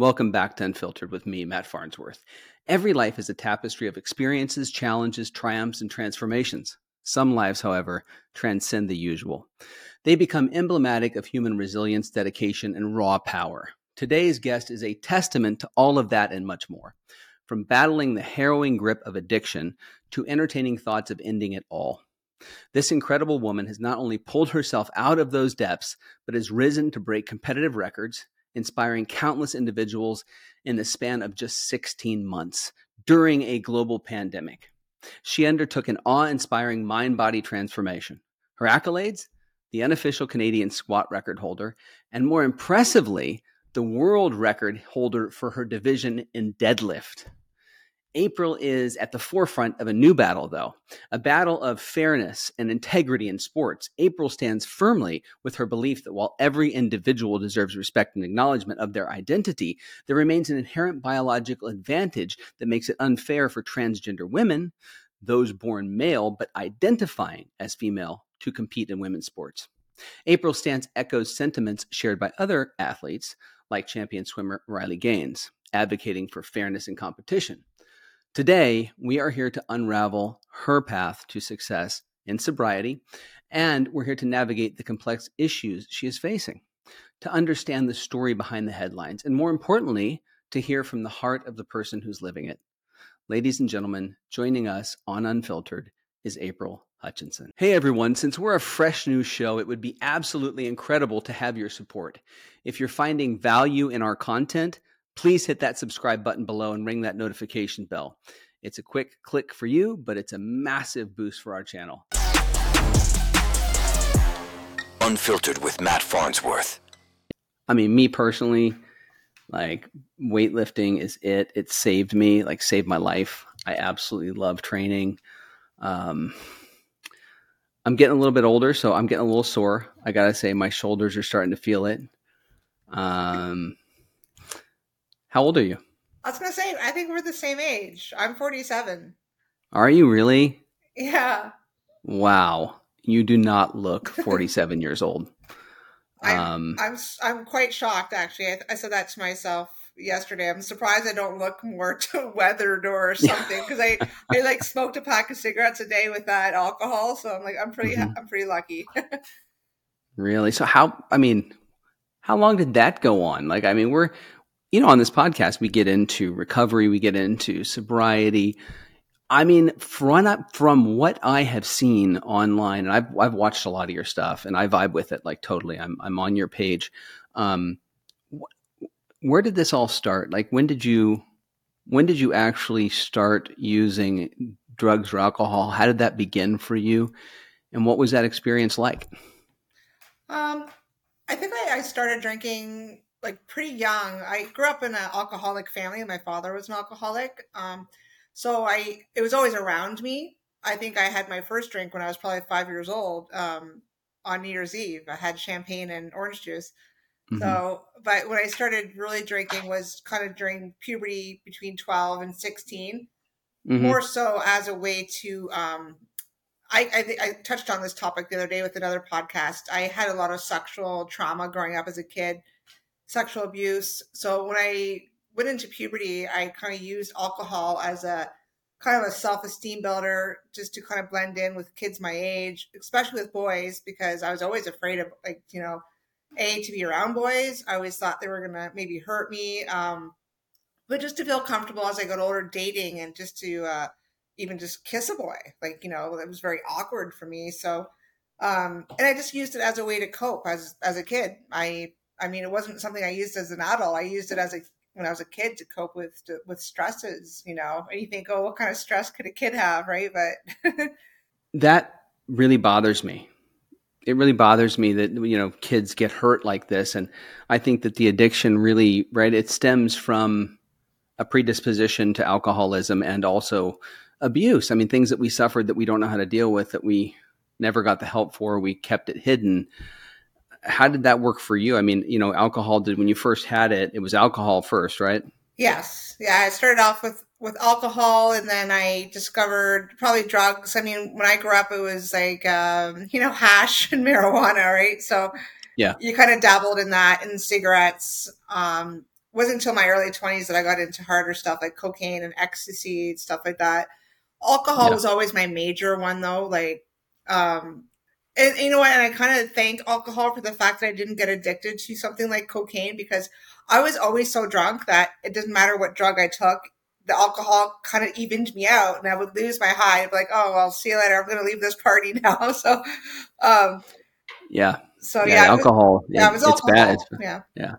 Welcome back to Unfiltered with me, Matt Farnsworth. Every life is a tapestry of experiences, challenges, triumphs, and transformations. Some lives, however, transcend the usual. They become emblematic of human resilience, dedication, and raw power. Today's guest is a testament to all of that and much more. From battling the harrowing grip of addiction to entertaining thoughts of ending it all. This incredible woman has not only pulled herself out of those depths, but has risen to break competitive records, inspiring countless individuals in the span of just 16 months during a global pandemic. She undertook an awe inspiring mind body transformation. Her accolades? The unofficial Canadian squat record holder, and more impressively, the world record holder for her division in deadlift. April is at the forefront of a new battle, though, a battle of fairness and integrity in sports. April stands firmly with her belief that while every individual deserves respect and acknowledgement of their identity, there remains an inherent biological advantage that makes it unfair for transgender women, those born male but identifying as female, to compete in women's sports. April's stance echoes sentiments shared by other athletes, like champion swimmer Riley Gaines, advocating for fairness in competition. Today, we are here to unravel her path to success in sobriety, and we're here to navigate the complex issues she is facing, to understand the story behind the headlines, and more importantly, to hear from the heart of the person who's living it. Ladies and gentlemen, joining us on Unfiltered is April Hutchinson. Hey everyone, since we're a fresh new show, it would be absolutely incredible to have your support. If you're finding value in our content, please hit that subscribe button below and ring that notification bell. It's a quick click for you, but it's a massive boost for our channel. Unfiltered with Matt Farnsworth. I mean, me personally, like weightlifting is it. It saved me, like saved my life. I absolutely love training. Um, I'm getting a little bit older, so I'm getting a little sore. I gotta say, my shoulders are starting to feel it. Um, how old are you? I was gonna say, I think we're the same age. I'm 47. Are you really? Yeah. Wow, you do not look 47 years old. Um, I'm, I'm I'm quite shocked actually. I, I, said that to myself yesterday. I'm surprised I don't look more to weathered or something because I I like smoked a pack of cigarettes a day with that alcohol. So I'm like I'm pretty mm-hmm. I'm pretty lucky. really? So how? I mean, how long did that go on? Like, I mean, we're you know, on this podcast, we get into recovery, we get into sobriety. I mean, from from what I have seen online, and I've I've watched a lot of your stuff, and I vibe with it like totally. I'm I'm on your page. Um, wh- where did this all start? Like, when did you when did you actually start using drugs or alcohol? How did that begin for you, and what was that experience like? Um, I think I, I started drinking like pretty young. I grew up in an alcoholic family. My father was an alcoholic. Um, so I, it was always around me. I think I had my first drink when I was probably five years old um, on New Year's Eve. I had champagne and orange juice. Mm-hmm. So, but when I started really drinking was kind of during puberty between 12 and 16, mm-hmm. more so as a way to, um, I, I, I touched on this topic the other day with another podcast. I had a lot of sexual trauma growing up as a kid sexual abuse. So when I went into puberty, I kind of used alcohol as a kind of a self esteem builder just to kind of blend in with kids my age, especially with boys, because I was always afraid of, like, you know, A, to be around boys. I always thought they were going to maybe hurt me. Um, but just to feel comfortable as I got older dating and just to uh, even just kiss a boy, like, you know, it was very awkward for me. So, um, and I just used it as a way to cope as, as a kid. I I mean, it wasn't something I used as an adult. I used it as a when I was a kid to cope with to, with stresses. You know, and you think, oh, what kind of stress could a kid have, right? But that really bothers me. It really bothers me that you know kids get hurt like this, and I think that the addiction really, right? It stems from a predisposition to alcoholism and also abuse. I mean, things that we suffered that we don't know how to deal with, that we never got the help for, we kept it hidden how did that work for you? I mean, you know, alcohol did when you first had it, it was alcohol first, right? Yes. Yeah, I started off with with alcohol and then I discovered probably drugs. I mean, when I grew up it was like um, you know, hash and marijuana, right? So yeah. You kind of dabbled in that and cigarettes. Um wasn't until my early 20s that I got into harder stuff like cocaine and ecstasy, stuff like that. Alcohol yeah. was always my major one though. Like, um, and you know what? And I kind of thank alcohol for the fact that I didn't get addicted to something like cocaine because I was always so drunk that it doesn't matter what drug I took. The alcohol kind of evened me out and I would lose my high. I'd be like, oh, well, see you later. I'm going to leave this party now. So, um, yeah. So yeah, yeah alcohol. Was, yeah, it was it's alcohol. bad. It's, yeah. Yeah.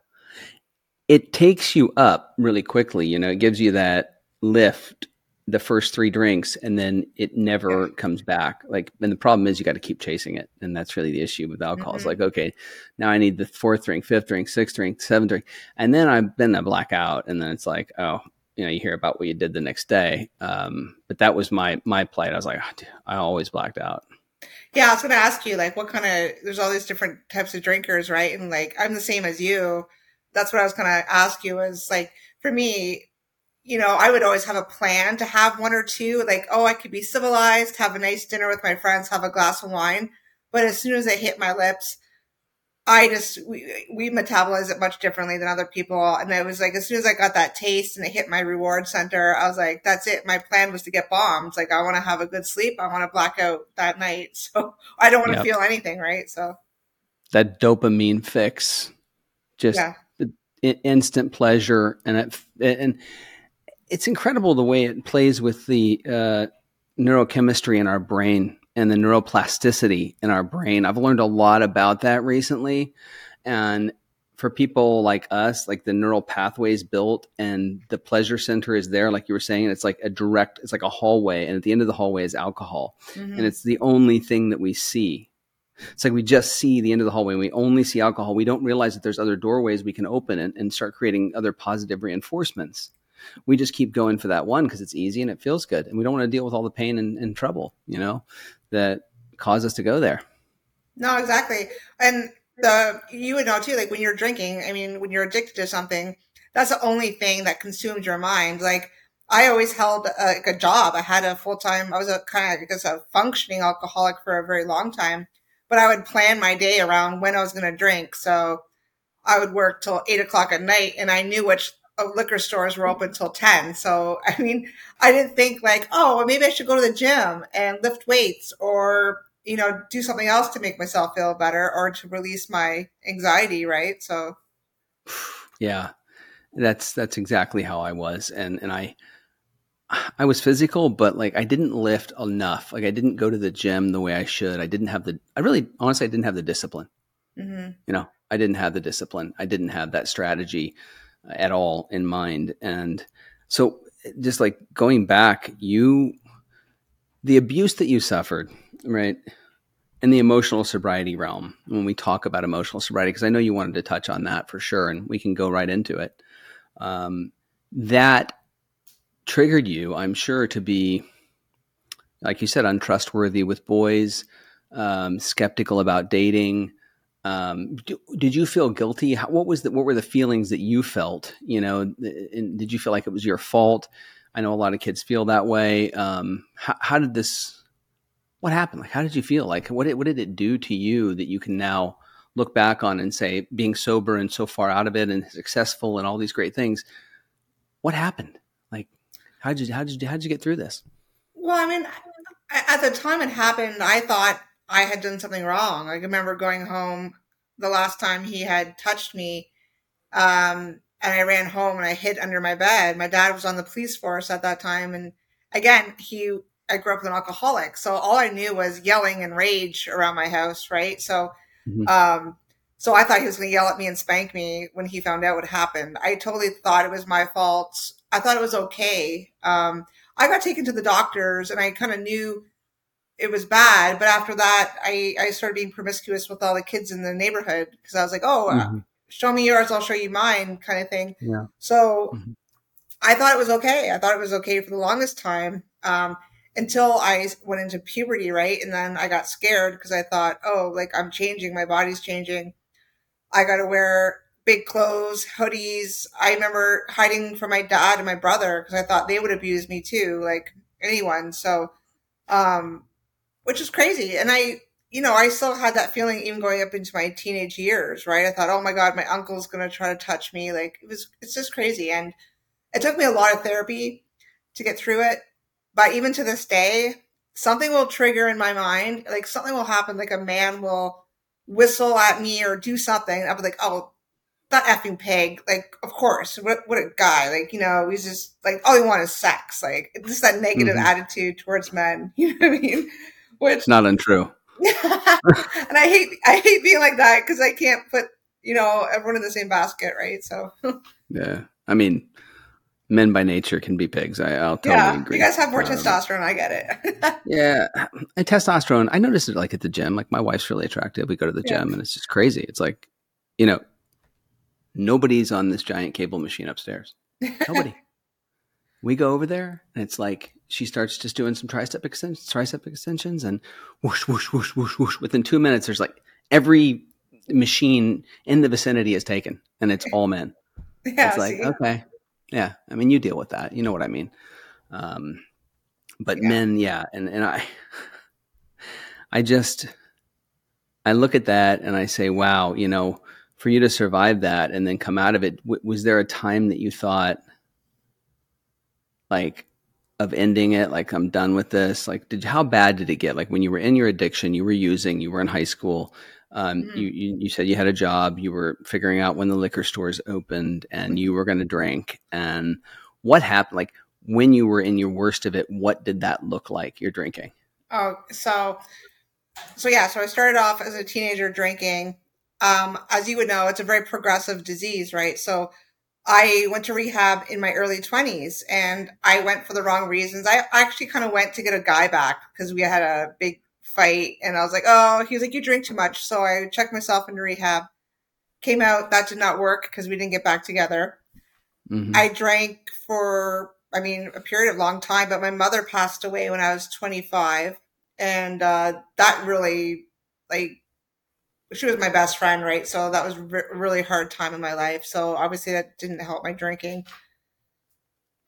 It takes you up really quickly. You know, it gives you that lift the first three drinks and then it never comes back. Like, and the problem is you got to keep chasing it. And that's really the issue with alcohol. Mm-hmm. It's like, okay, now I need the fourth drink, fifth drink, sixth drink, seventh drink. And then I've been a blackout. And then it's like, oh, you know, you hear about what you did the next day. Um, but that was my, my plight. I was like, oh, I always blacked out. Yeah, I was going to ask you, like, what kind of, there's all these different types of drinkers, right? And like, I'm the same as you. That's what I was going to ask you is like, for me, you know, I would always have a plan to have one or two, like, oh, I could be civilized, have a nice dinner with my friends, have a glass of wine. But as soon as it hit my lips, I just, we, we metabolize it much differently than other people. And I was like, as soon as I got that taste and it hit my reward center, I was like, that's it. My plan was to get bombed. Like, I want to have a good sleep. I want to black out that night. So I don't want to yep. feel anything, right? So that dopamine fix, just yeah. instant pleasure. And it, and, it's incredible the way it plays with the uh, neurochemistry in our brain and the neuroplasticity in our brain. I've learned a lot about that recently. And for people like us, like the neural pathways built and the pleasure center is there, like you were saying, it's like a direct, it's like a hallway. And at the end of the hallway is alcohol. Mm-hmm. And it's the only thing that we see. It's like we just see the end of the hallway. and We only see alcohol. We don't realize that there's other doorways we can open and, and start creating other positive reinforcements we just keep going for that one because it's easy and it feels good and we don't want to deal with all the pain and, and trouble you know that cause us to go there. No exactly. And the you would know too like when you're drinking i mean when you're addicted to something that's the only thing that consumes your mind. Like i always held a, like a job. I had a full-time i was a kind of i guess a functioning alcoholic for a very long time but i would plan my day around when i was going to drink. So i would work till eight o'clock at night and i knew which liquor stores were open till 10. So, I mean, I didn't think like, oh, well, maybe I should go to the gym and lift weights or, you know, do something else to make myself feel better or to release my anxiety. Right. So, yeah, that's, that's exactly how I was. And, and I, I was physical, but like I didn't lift enough. Like I didn't go to the gym the way I should. I didn't have the, I really, honestly, I didn't have the discipline. Mm-hmm. You know, I didn't have the discipline. I didn't have that strategy at all in mind. And so, just like going back, you, the abuse that you suffered, right? In the emotional sobriety realm, when we talk about emotional sobriety, because I know you wanted to touch on that for sure, and we can go right into it. Um, that triggered you, I'm sure, to be, like you said, untrustworthy with boys, um, skeptical about dating, um, do, did you feel guilty? How, what was the, what were the feelings that you felt? You know, and did you feel like it was your fault? I know a lot of kids feel that way. Um, how, how, did this? What happened? Like, how did you feel? Like, what did, what did it do to you that you can now look back on and say, being sober and so far out of it and successful and all these great things? What happened? Like, how did you how did you how did you get through this? Well, I mean, at the time it happened, I thought I had done something wrong. I remember going home the last time he had touched me. Um, and I ran home and I hid under my bed. My dad was on the police force at that time. And again, he, I grew up with an alcoholic. So all I knew was yelling and rage around my house. Right. So, mm-hmm. um, so I thought he was going to yell at me and spank me when he found out what happened. I totally thought it was my fault. I thought it was okay. Um, I got taken to the doctors and I kind of knew it was bad. But after that, I, I started being promiscuous with all the kids in the neighborhood because I was like, oh, uh, mm-hmm. show me yours, I'll show you mine, kind of thing. Yeah. So mm-hmm. I thought it was okay. I thought it was okay for the longest time um, until I went into puberty, right? And then I got scared because I thought, oh, like I'm changing, my body's changing. I got to wear big clothes, hoodies. I remember hiding from my dad and my brother because I thought they would abuse me too, like anyone. So, um, which is crazy. And I, you know, I still had that feeling even going up into my teenage years, right? I thought, oh my God, my uncle's going to try to touch me. Like it was, it's just crazy. And it took me a lot of therapy to get through it. But even to this day, something will trigger in my mind. Like something will happen. Like a man will whistle at me or do something. I'll be like, oh, that effing pig. Like, of course, what, what a guy. Like, you know, he's just like, all he wants is sex. Like, just that negative mm-hmm. attitude towards men. You know what I mean? Which not untrue. and I hate, I hate being like that because I can't put, you know, everyone in the same basket, right? So, yeah. I mean, men by nature can be pigs. I, will totally yeah, agree. You guys have more um, testosterone. I get it. yeah, and testosterone. I noticed it like at the gym. Like my wife's really attractive. We go to the yeah. gym, and it's just crazy. It's like, you know, nobody's on this giant cable machine upstairs. Nobody. we go over there, and it's like she starts just doing some tricep extensions, tricep extensions, and whoosh, whoosh, whoosh, whoosh, whoosh. Within two minutes, there's like every machine in the vicinity is taken, and it's all men. Yeah, it's like okay, yeah, I mean, you deal with that. You know what I mean. Um, but yeah. men, yeah, and and I, I just, I look at that and I say, wow, you know, for you to survive that and then come out of it, w- was there a time that you thought, like, of ending it? Like, I'm done with this. Like, did how bad did it get? Like, when you were in your addiction, you were using, you were in high school. Um, mm-hmm. you, you, you said you had a job, you were figuring out when the liquor stores opened, and you were going to drink. And what happened? Like when you were in your worst of it, what did that look like? You're drinking. Oh, so so yeah. So I started off as a teenager drinking. Um, as you would know, it's a very progressive disease, right? So I went to rehab in my early 20s and I went for the wrong reasons. I actually kind of went to get a guy back because we had a big fight and I was like, oh, he was like, you drink too much. So I checked myself into rehab. Came out, that did not work because we didn't get back together. Mm-hmm. I drank for, I mean, a period of long time, but my mother passed away when I was 25. And uh, that really, like, she was my best friend, right? So that was re- really hard time in my life. So obviously that didn't help my drinking.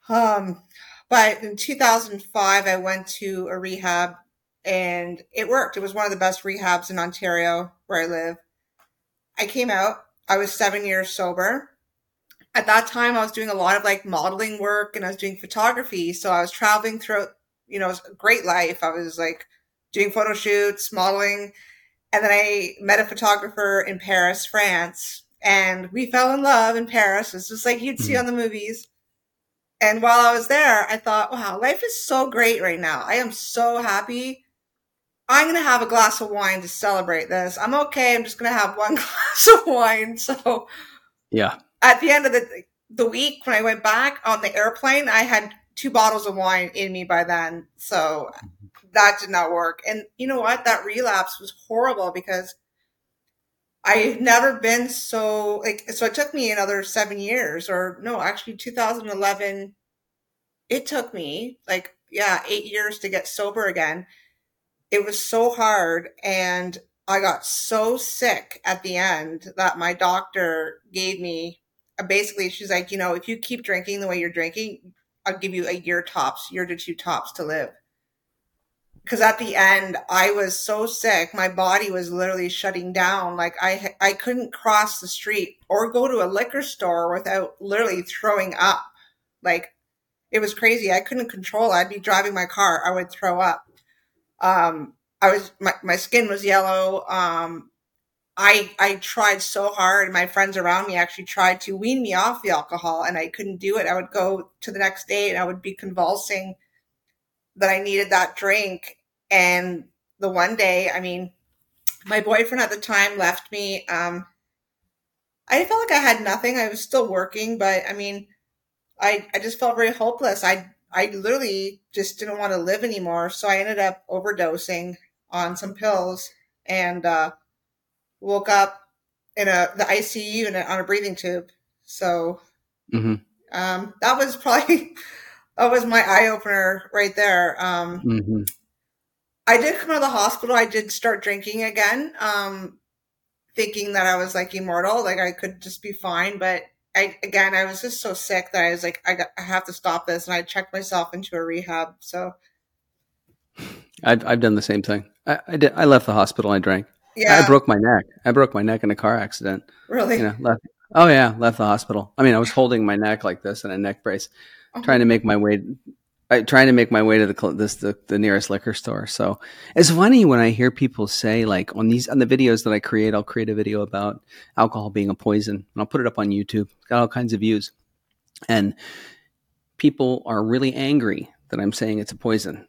Um, but in 2005, I went to a rehab and it worked. It was one of the best rehabs in Ontario where I live. I came out, I was seven years sober. At that time, I was doing a lot of like modeling work and I was doing photography. So I was traveling throughout, you know, it was a great life. I was like doing photo shoots, modeling. And then I met a photographer in Paris, France, and we fell in love in Paris. It's just like you'd see mm-hmm. on the movies. And while I was there, I thought, wow, life is so great right now. I am so happy. I'm going to have a glass of wine to celebrate this. I'm okay. I'm just going to have one glass of wine. So, yeah. At the end of the the week when I went back on the airplane, I had two bottles of wine in me by then. So that did not work. And you know what? That relapse was horrible because I've never been so like so it took me another 7 years or no, actually 2011 it took me like yeah, 8 years to get sober again it was so hard and I got so sick at the end that my doctor gave me uh, basically she's like, you know, if you keep drinking the way you're drinking, I'll give you a year tops, year to two tops to live. Because at the end, I was so sick, my body was literally shutting down. Like I, I couldn't cross the street or go to a liquor store without literally throwing up. Like it was crazy. I couldn't control. I'd be driving my car, I would throw up. Um, I was my, my skin was yellow. Um, I I tried so hard. My friends around me actually tried to wean me off the alcohol, and I couldn't do it. I would go to the next day, and I would be convulsing that I needed that drink. And the one day, I mean, my boyfriend at the time left me. Um, I felt like I had nothing. I was still working, but I mean, I I just felt very hopeless. I I literally just didn't want to live anymore. So I ended up overdosing on some pills and uh, woke up in a the ICU and on a breathing tube. So mm-hmm. um, that was probably that was my eye opener right there. Um, mm-hmm. I did come out of the hospital. I did start drinking again, um, thinking that I was like immortal, like I could just be fine. But I again, I was just so sick that I was like, I, got, I have to stop this, and I checked myself into a rehab. So I've I've done the same thing. I, I did. I left the hospital. I drank. Yeah. I broke my neck. I broke my neck in a car accident. really. You know, left. Oh yeah, left the hospital. I mean, I was holding my neck like this in a neck brace. Trying to make my way, I, trying to make my way to the this the, the nearest liquor store. So it's funny when I hear people say like on these on the videos that I create, I'll create a video about alcohol being a poison, and I'll put it up on YouTube. It's got all kinds of views, and people are really angry that I'm saying it's a poison.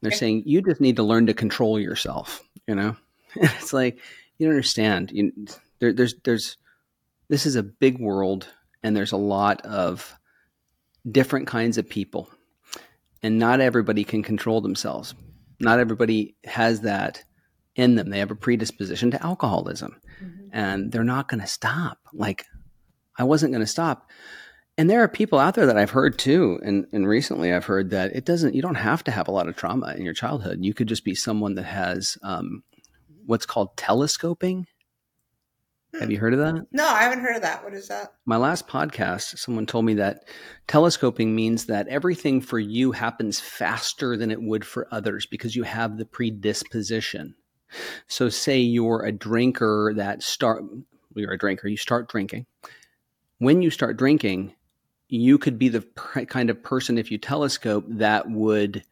They're Okay. saying you just need to learn to control yourself. You know, it's like you don't understand. You, there, there's there's this is a big world, and there's a lot of different kinds of people, and not everybody can control themselves. Not everybody has that in them. They have a predisposition to alcoholism, Mhm. and they're not going to stop. Like I wasn't going to stop. And there are people out there that I've heard too, and, and recently I've heard that it doesn't. You don't have to have a lot of trauma in your childhood. You could just be someone that has um, what's called telescoping. Have you heard of that? No, I haven't heard of that. What is that? My last podcast, someone told me that telescoping means that everything for you happens faster than it would for others because you have the predisposition. So, say you're a drinker that start, you're a drinker, you start drinking. When you start drinking, you could be the kind of person, if you telescope, that would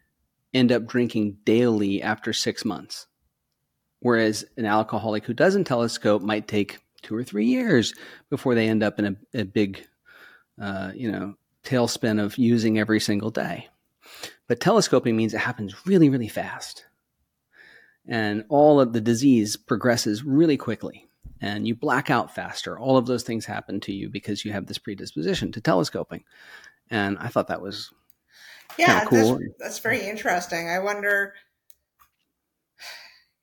end up drinking daily after six months. Whereas an alcoholic who doesn't telescope might take two or three years before they end up in a, a big, uh, you know, tailspin of using every single day. But telescoping means it happens really, really fast. And all of the disease progresses really quickly. And you black out faster. All of those things happen to you because you have this predisposition to telescoping. And I thought that was Yeah, cool. that's, that's very interesting. I wonder.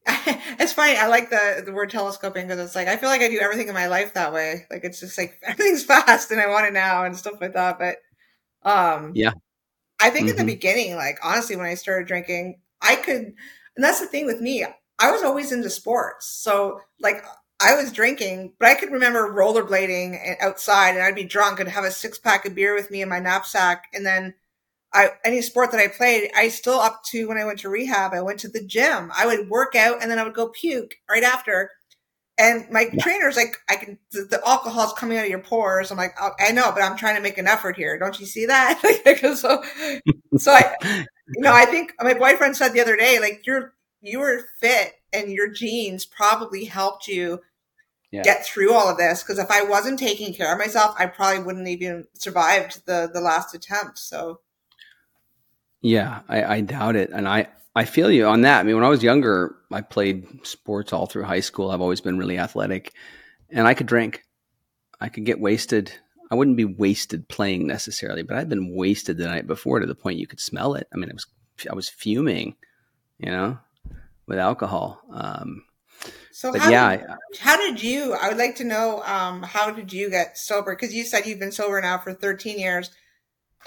it's funny. I like the the word telescoping because it's like I feel like I do everything in my life that way. Like it's just like everything's fast and I want it now and stuff like that. But um, Yeah. I think in Mhm. the beginning, like honestly, when I started drinking, I could, and that's the thing with me. I was always into sports, so like I was drinking, but I could remember rollerblading outside, and I'd be drunk and have a six pack of beer with me in my knapsack, and then I any sport that I played, I still up to when I went to rehab, I went to the gym. I would work out and then I would go puke right after. And my Yeah. trainer's like, I can, the, the alcohol's coming out of your pores. I'm like, oh, I know, but I'm trying to make an effort here. Don't you see that? So, so I, you know, I think my boyfriend said the other day, like you're, you were fit and your genes probably helped you Yeah. get through all of this. Cause if I wasn't taking care of myself, I probably wouldn't even survived the, the last attempt. So, Yeah, I, I doubt it, and I I feel you on that. I mean, when I was younger, I played sports all through high school. I've always been really athletic, and I could drink. I could get wasted. I wouldn't be wasted playing necessarily, but I'd been wasted the night before to the point you could smell it. I mean, it was I was fuming, you know, with alcohol. Um, so how yeah, did, I, how did you, I would like to know, um, how did you get sober? Cause you said you've been sober now for 13 years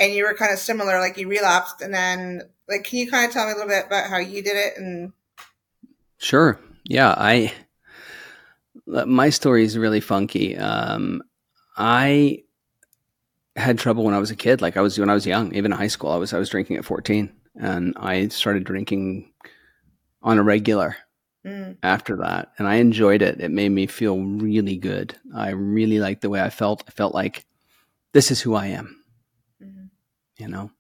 and you were kind of similar, like you relapsed and then like, can you kind of tell me a little bit about how you did it? And Sure. Yeah, I my story is really funky. Um, I had trouble when I was a kid. Like I was when I was young, even in high school. I was I was drinking at fourteen, and I started drinking on a regular mm, after that, and I enjoyed it. It made me feel really good. I really liked the way I felt. I felt like this is who I am you know?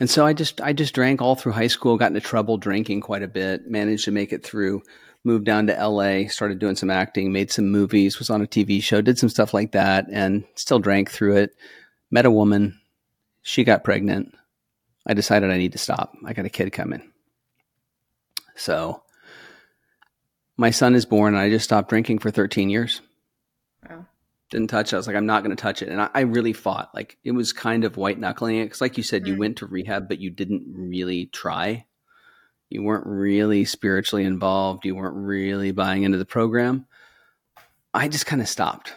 And so i just i just drank all through high school got into trouble drinking quite a bit managed to make it through moved down to la started doing some acting made some movies was on a tv show did some stuff like that and still drank through it. Met a woman. She got pregnant. I decided i need to stop. I got a kid coming. So my son is born and i just stopped drinking for 13 years. Wow. Didn't touch it. I was like, I'm not going to touch it. And I, I really fought. Like it was kind of white knuckling it. Cause like you said, you Mm. went to rehab, but you didn't really try. You weren't really spiritually involved. You weren't really buying into the program. I just kind of stopped.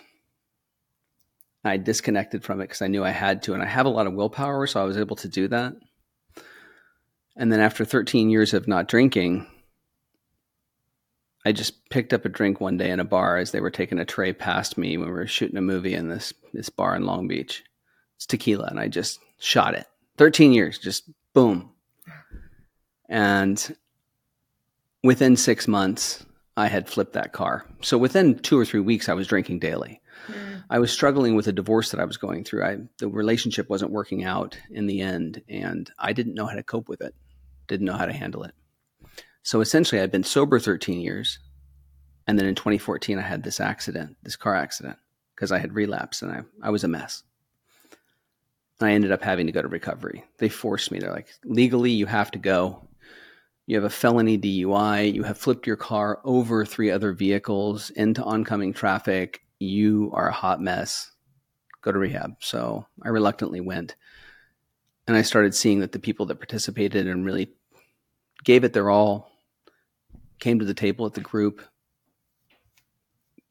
I disconnected from it because I knew I had to. And I have a lot of willpower. So I was able to do that. And then after 13 years of not drinking, I just picked up a drink one day in a bar as they were taking a tray past me when we were shooting a movie in this this bar in Long Beach. It's tequila, and I just shot it. Thirteen years, just boom. And within six months, I had flipped that car. So within two or three weeks, I was drinking daily. Mm. I was struggling with a divorce that I was going through. I, the relationship wasn't working out in the end, and I didn't know how to cope with it, didn't know how to handle it. So essentially, I'd been sober 13 years. And then in 2014, I had this accident, this car accident, because I had relapsed and I, I was a mess. I ended up having to go to recovery. They forced me. They're like, legally, you have to go. You have a felony DUI. You have flipped your car over three other vehicles into oncoming traffic. You are a hot mess. Go to rehab. So I reluctantly went. And I started seeing that the people that participated and really gave it their all came to the table at the group,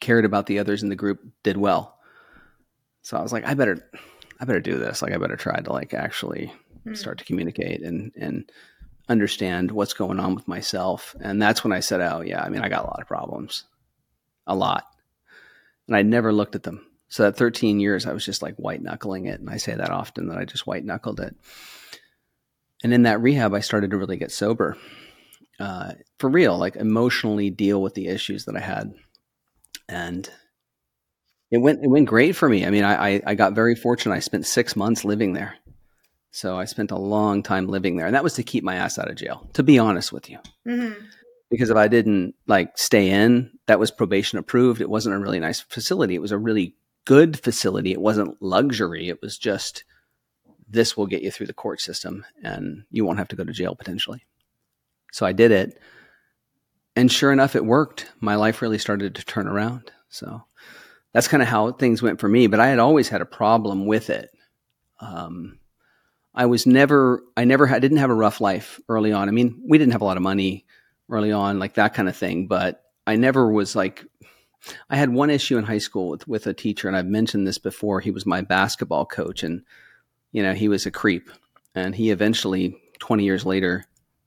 cared about the others in the group, did well. So I was like, I better, I better do this. Like, I better try to like actually hmm. start to communicate and and understand what's going on with myself. And that's when I said, oh yeah, I mean, I got a lot of problems, a lot, and I never looked at them. So that 13 years, I was just like white knuckling it, and I say that often that I just white knuckled it. And in that rehab, I started to really get sober uh, for real, like emotionally deal with the issues that I had. And it went it went great for me. I mean, I, I, I got very fortunate. I spent six months living there. So I spent a long time living there. And that was to keep my ass out of jail, to be honest with you. Mm-hmm. Because if I didn't like stay in, that was probation approved. It wasn't a really nice facility. It was a really good facility. It wasn't luxury. It was just this will get you through the court system and you won't have to go to jail potentially. So I did it. And sure enough, it worked. My life really started to turn around. So that's kind of how things went for me. But I had always had a problem with it. Um, I was never, I never had, didn't have a rough life early on. I mean, we didn't have a lot of money early on, like that kind of thing. But I never was like, I had one issue in high school with, with a teacher, and I've mentioned this before. He was my basketball coach, and, you know, he was a creep. And he eventually, 20 years later,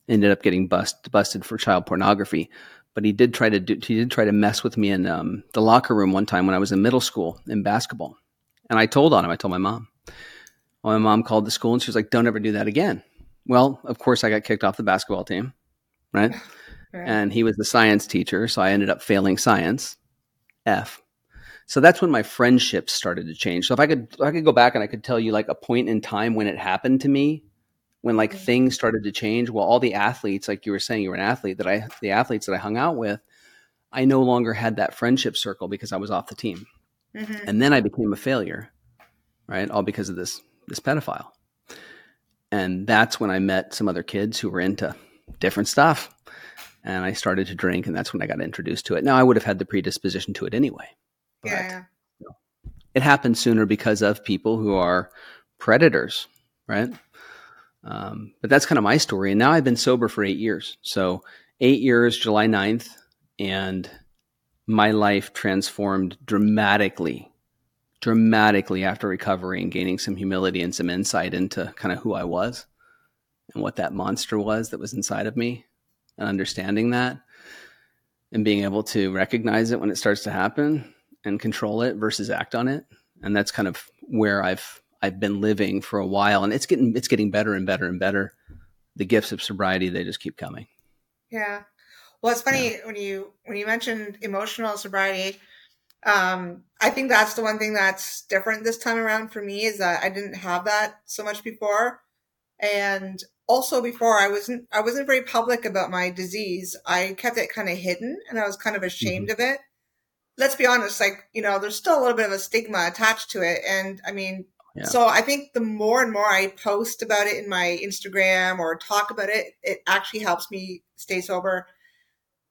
ended up getting bust, busted for child pornography. But he did try to do, he did try to mess with me in um, the locker room one time when I was in middle school in basketball, and I told on him. I told my mom. Well, my mom called the school and she was like, "Don't ever do that again." Well, of course, I got kicked off the basketball team, right? right. And he was the science teacher, so I ended up failing science. F. So that's when my friendships started to change. So if I could, if I could go back and I could tell you like a point in time when it happened to me when like mm-hmm. things started to change well all the athletes like you were saying you were an athlete that i the athletes that i hung out with i no longer had that friendship circle because i was off the team. Mm-hmm. and then i became a failure right all because of this this pedophile. And that's when i met some other kids who were into different stuff and i started to drink and that's when i got introduced to it. Now i would have had the predisposition to it anyway yeah it happened sooner because of people who are predators right um, but that's kind of my story. And now I've been sober for eight years. So, eight years, July 9th, and my life transformed dramatically, dramatically after recovery and gaining some humility and some insight into kind of who I was and what that monster was that was inside of me and understanding that and being able to recognize it when it starts to happen and control it versus act on it. And that's kind of where I've I've been living for a while, and it's getting it's getting better and better and better. The gifts of sobriety they just keep coming. Yeah, well, it's funny yeah. when you when you mentioned emotional sobriety. Um, I think that's the one thing that's different this time around for me is that I didn't have that so much before, and also before I wasn't I wasn't very public about my disease. I kept it kind of hidden, and I was kind of ashamed mm-hmm. of it let's be honest, like, you know, there's still a little bit of a stigma attached to it. And I mean, so I think the more and more I post about it in my Instagram or talk about it, it actually helps me stay sober.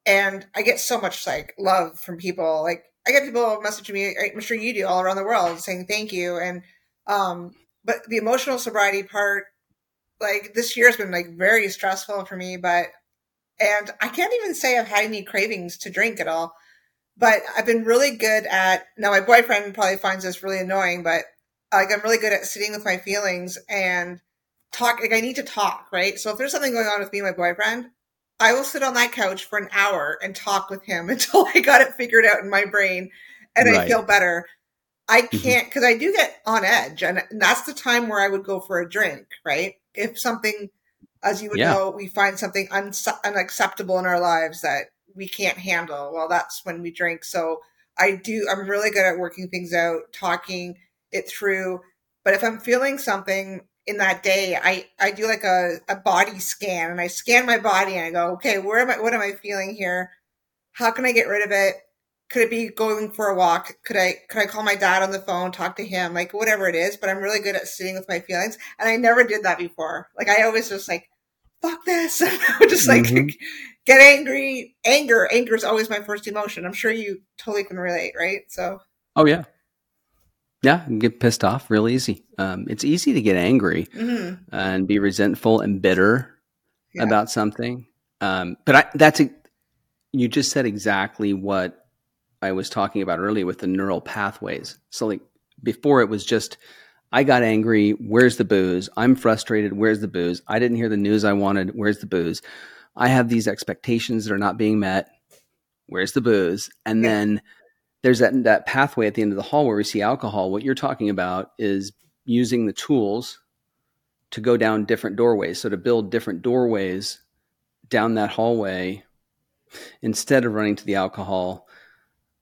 And I get so much like love from people. Like I get people messaging me, I'm sure you do all around the world saying thank you. And um but the emotional sobriety part, like this year has been like very stressful for me, but and I can't even say I've had any cravings to drink at all. But I've been really good at now my boyfriend probably finds this really annoying, but like I'm really good at sitting with my feelings and talk. Like I need to talk, right? So if there's something going on with me and my boyfriend, I will sit on that couch for an hour and talk with him until I got it figured out in my brain and right. I feel better. I mm-hmm. can't because I do get on edge, and that's the time where I would go for a drink, right? If something as you would Yeah. know, we find something uns- unacceptable in our lives that we can't handle. Well, that's when we drink. So I do, I'm really good at working things out, talking it through. But if I'm feeling something in that day, I, I do like a, a body scan and I scan my body and I go, okay, where am I, what am I feeling here? How can I get rid of it? Could it be going for a walk? Could I, could I call my dad on the phone, talk to him, like whatever it is? But I'm really good at sitting with my feelings. And I never did that before. Like I always just like, fuck this. And just like Mhm. get angry. Anger. Anger is always my first emotion. I'm sure you totally can relate, right? So Oh yeah, yeah. Get pissed off real easy. Um, it's easy to get angry mhm. and be resentful and bitter Yeah. about something. Um, but I, that's a, you just said exactly what I was talking about earlier with the neural pathways. So like before, it was just I got angry. Where's the booze? I'm frustrated. Where's the booze? I didn't hear the news I wanted. Where's the booze? I have these expectations that are not being met. Where's the booze? And Yeah. then there's that that pathway at the end of the hall where we see alcohol. What you're talking about is using the tools to go down different doorways. So to build different doorways down that hallway instead of running to the alcohol.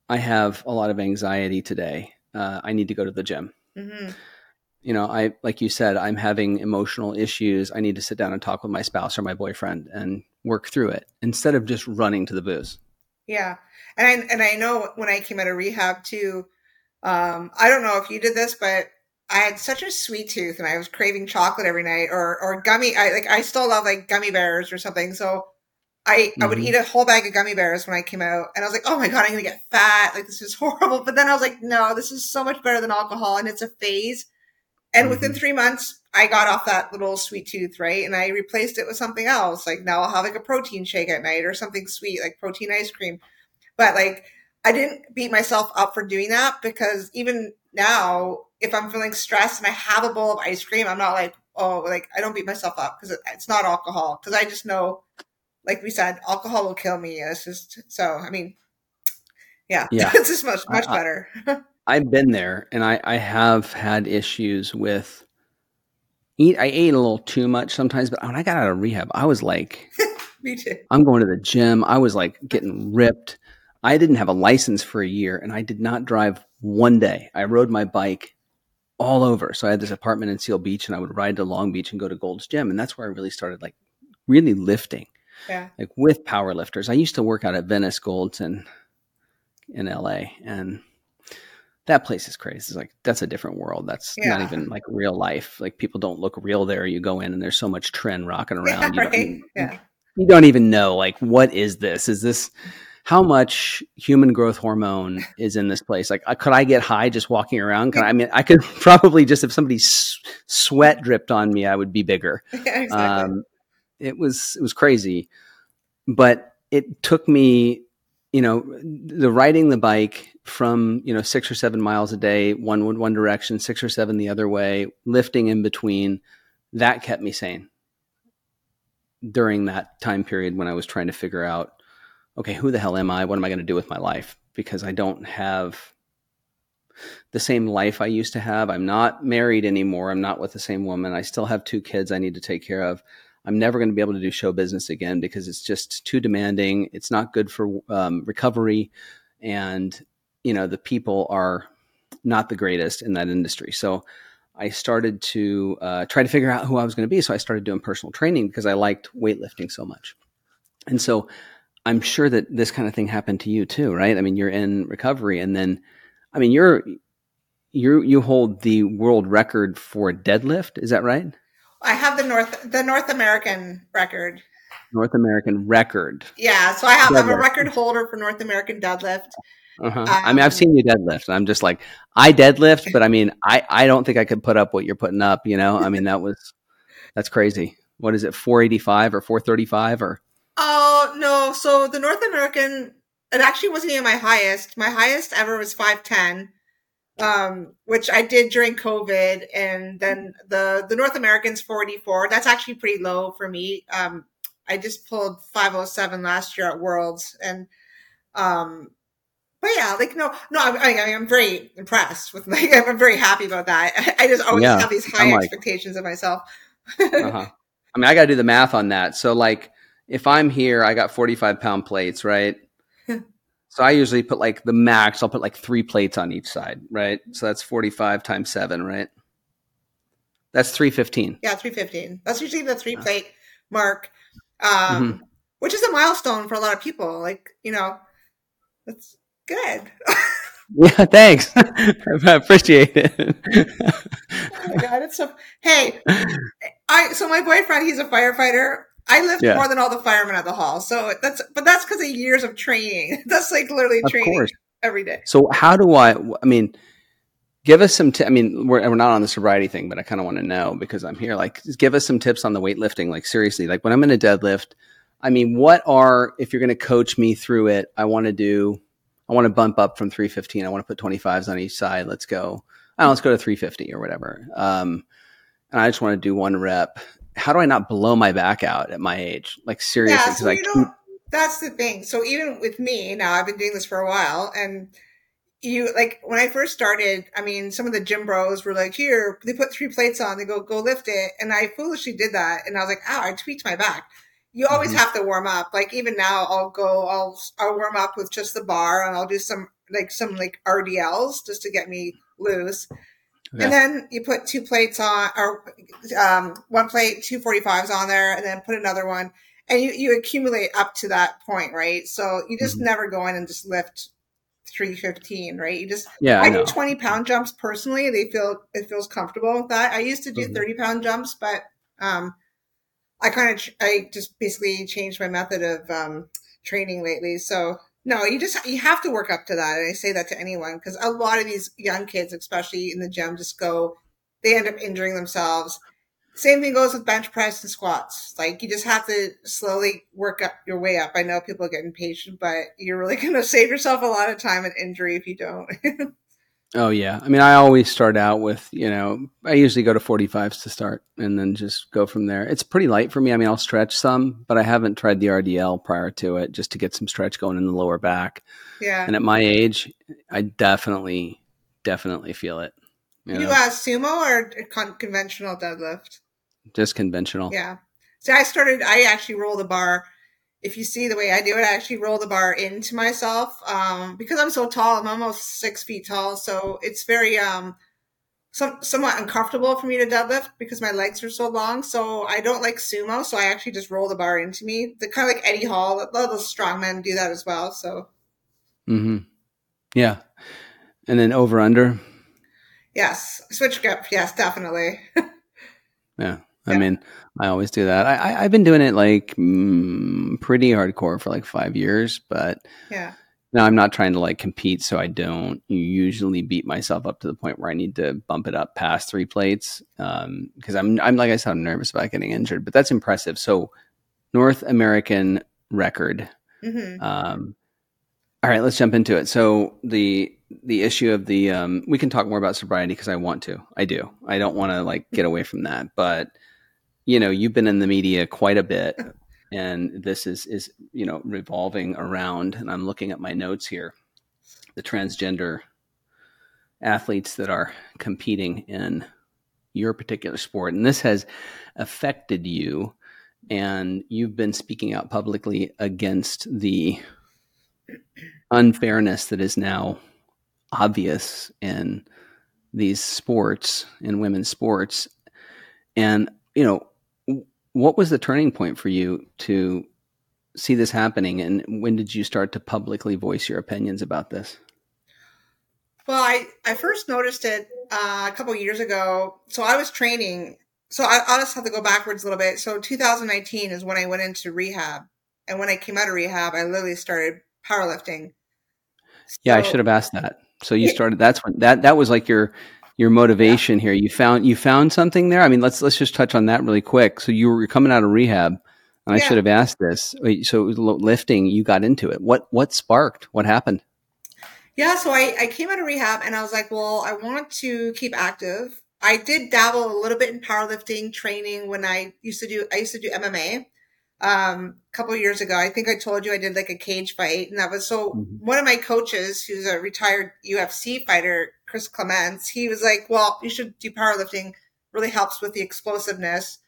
I have a lot of anxiety today. Uh, I need to go to the gym. Mhm. You know, I like you said, I'm having emotional issues. I need to sit down and talk with my spouse or my boyfriend and work through it instead of just running to the booze. Yeah, and I, and I know when I came out of rehab too. Um, I don't know if you did this, but I had such a sweet tooth, and I was craving chocolate every night, or or gummy. I like I still love like gummy bears or something. So I I would Mhm. eat a whole bag of gummy bears when I came out, and I was like, oh my god, I'm gonna get fat. Like this is horrible. But then I was like, no, this is so much better than alcohol, and it's a phase. And within Mhm. three months, I got off that little sweet tooth, right? And I replaced it with something else. Like now I'll have like a protein shake at night or something sweet, like protein ice cream. But like I didn't beat myself up for doing that because even now, if I'm feeling stressed and I have a bowl of ice cream, I'm not like, oh, like I don't beat myself up because it's not alcohol. Because I just know, like we said, alcohol will kill me. It's just so. I mean, yeah, Yeah. it's just much much I- better. I've been there and I, I have had issues with eat I ate a little too much sometimes, but when I got out of rehab, I was like me too. I'm going to the gym. I was like getting ripped. I didn't have a license for a year and I did not drive one day. I rode my bike all over. So I had this apartment in Seal Beach and I would ride to Long Beach and go to Gold's Gym. And that's where I really started like really lifting, Yeah, like with power lifters. I used to work out at Venice Gold's in, in LA and that place is crazy. It's like that's a different world. That's not even like real life. Like people don't look real there. You go in and there's so much tren rocking yeah, around. You don't- right. Yeah, you don't even know like what is this is this how much human growth hormone is in this place? Like uh, could i get high just walking around? Can I, I mean i could probably just if somebody s- sweat dripped on me i would be bigger. Exactly. um, it was it was crazy. But it took me you know the riding the bike from you know six or seven miles a day one one direction six or seven the other way lifting in between that kept me sane during that time period when i was trying to figure out okay who the hell am i? What am i going to do with my life? Because i don't have the same life i used to have. I'm not married anymore. I'm not with the same woman. I still have two kids i need to take care of. I'm never going to be able to do show business again because it's just too demanding. It's not good for um, recovery, and you know the people are not the greatest in that industry. So I started to uh, try to figure out who I was going to be. So I started doing personal training because I liked weightlifting so much, and so I'm sure that this kind of thing happened to you too, right? I mean, you're in recovery, and then I mean you're you you hold the world record for deadlift. Is that right? I have the North the North American record. North American record. Yeah, so I have I'm a record holder for North American deadlift. Uh-huh. I mean, I've Um, seen you deadlift, and I'm just like, I deadlift, but I mean, I I don't think I could put up what you're putting up. You know, I mean, that was that's crazy. What is it, 485 or 435 or? Oh no, so the North American it actually wasn't even my highest. My highest ever was five ten. Um, which I did during COVID, and then the the North American's forty four. That's actually pretty low for me. Um, I just pulled five oh seven last year at Worlds, and um, but yeah, like no, no, I'm, I mean, I'm very impressed with my. I'm very happy about that. I, I just always Yeah, have these high like- expectations of myself. Uh-huh. I mean, I got to do the math on that. So, like, if I'm here, I got 45 pound plates, right? so I usually put like the max, I'll put like three plates on each side, right? So that's 45 times seven, right? That's 315. Yeah, 315. That's usually the three plate mark, um, mm-hmm. which is a milestone for a lot of people. Like, you know, that's good. Yeah, thanks. I appreciate it. oh my god, it's so. Hey, I so my boyfriend, he's a firefighter. I lift yeah. more than all the firemen at the hall, so that's but that's because of years of training. That's like literally of training course. every day. So how do I? I mean, give us some. T- I mean, we're we're not on the sobriety thing, but I kind of want to know because I'm here. Like, give us some tips on the weightlifting. Like seriously, like when I'm in a deadlift. I mean, what are if you're going to coach me through it? I want to do I want to bump up from 315. I want to put 25s on each side. Let's go. I don't know, let's go to 350 or whatever. Um, and I just want to do one rep. How do I not blow my back out at my age? Like seriously, yeah, so I keep... that's the thing. So even with me now, I've been doing this for a while, and you like when I first started. I mean, some of the gym bros were like, "Here, they put three plates on. They go go lift it," and I foolishly did that, and I was like, "Ow!" I tweaked my back you always mm-hmm. have to warm up. Like even now, I'll go, I'll I'll warm up with just the bar, and I'll do some like some like RDLs just to get me loose. Okay. And then you put two plates on, or um, one plate, two 45s on there, and then put another one. And you, you accumulate up to that point, right? So you just mm-hmm. never go in and just lift 315, right? You just, yeah, I, I do 20 pound jumps personally. They feel, it feels comfortable with that. I used to do mm-hmm. 30 pound jumps, but, um, I kind of, I just basically changed my method of um, training lately. So no, you just you have to work up to that, and I say that to anyone because a lot of these young kids, especially in the gym, just go, they end up injuring themselves. Same thing goes with bench press and squats. Like you just have to slowly work up your way up. I know people get impatient, but you're really going to save yourself a lot of time and injury if you don't. Oh yeah. I mean, I always start out with, you know, I usually go to 45s to start and then just go from there. It's pretty light for me. I mean, I'll stretch some, but I haven't tried the RDL prior to it just to get some stretch going in the lower back. Yeah. And at my age, I definitely definitely feel it. You, you know? uh, sumo or con- conventional deadlift? Just conventional. Yeah. So I started I actually roll the bar if you see the way I do it, I actually roll the bar into myself um, because I'm so tall. I'm almost six feet tall, so it's very um, some, somewhat uncomfortable for me to deadlift because my legs are so long. So I don't like sumo, so I actually just roll the bar into me. The kind of like Eddie Hall. A lot of those strong men do that as well. So, hmm, yeah, and then over under. Yes, switch grip. Yes, definitely. yeah. I yeah. mean, I always do that. I, I have been doing it like mm, pretty hardcore for like five years, but yeah. No, I'm not trying to like compete, so I don't usually beat myself up to the point where I need to bump it up past three plates. Um, because I'm I'm like I said, I'm nervous about getting injured, but that's impressive. So North American record. Mm-hmm. Um, all right, let's jump into it. So the the issue of the um, we can talk more about sobriety because I want to. I do. I don't want to like get away from that, but you know, you've been in the media quite a bit, and this is is you know revolving around. And I'm looking at my notes here, the transgender athletes that are competing in your particular sport, and this has affected you, and you've been speaking out publicly against the unfairness that is now obvious in these sports in women's sports and you know what was the turning point for you to see this happening and when did you start to publicly voice your opinions about this? Well i, I first noticed it uh, a couple years ago. So i was training. So I, i'll just have to go backwards a little bit. So 2019 is when i went into rehab. And when i came out of rehab i literally started powerlifting. So, yeah i should have asked that. So you started that's when that that was like your your motivation yeah. here. You found you found something there. I mean, let's let's just touch on that really quick. So you were coming out of rehab, and I should have asked this. So lifting, you got into it. What what sparked? What happened? Yeah, so I, I came out of rehab and I was like, well, I want to keep active. I did dabble a little bit in powerlifting training when I used to do I used to do MMA um, a couple years ago. I think I told you I did like a cage fight, and that was so. Mm-hmm. One of my coaches, who's a retired UFC fighter, Chris Clements, he was like, "Well, you should do powerlifting. Really helps with the explosiveness."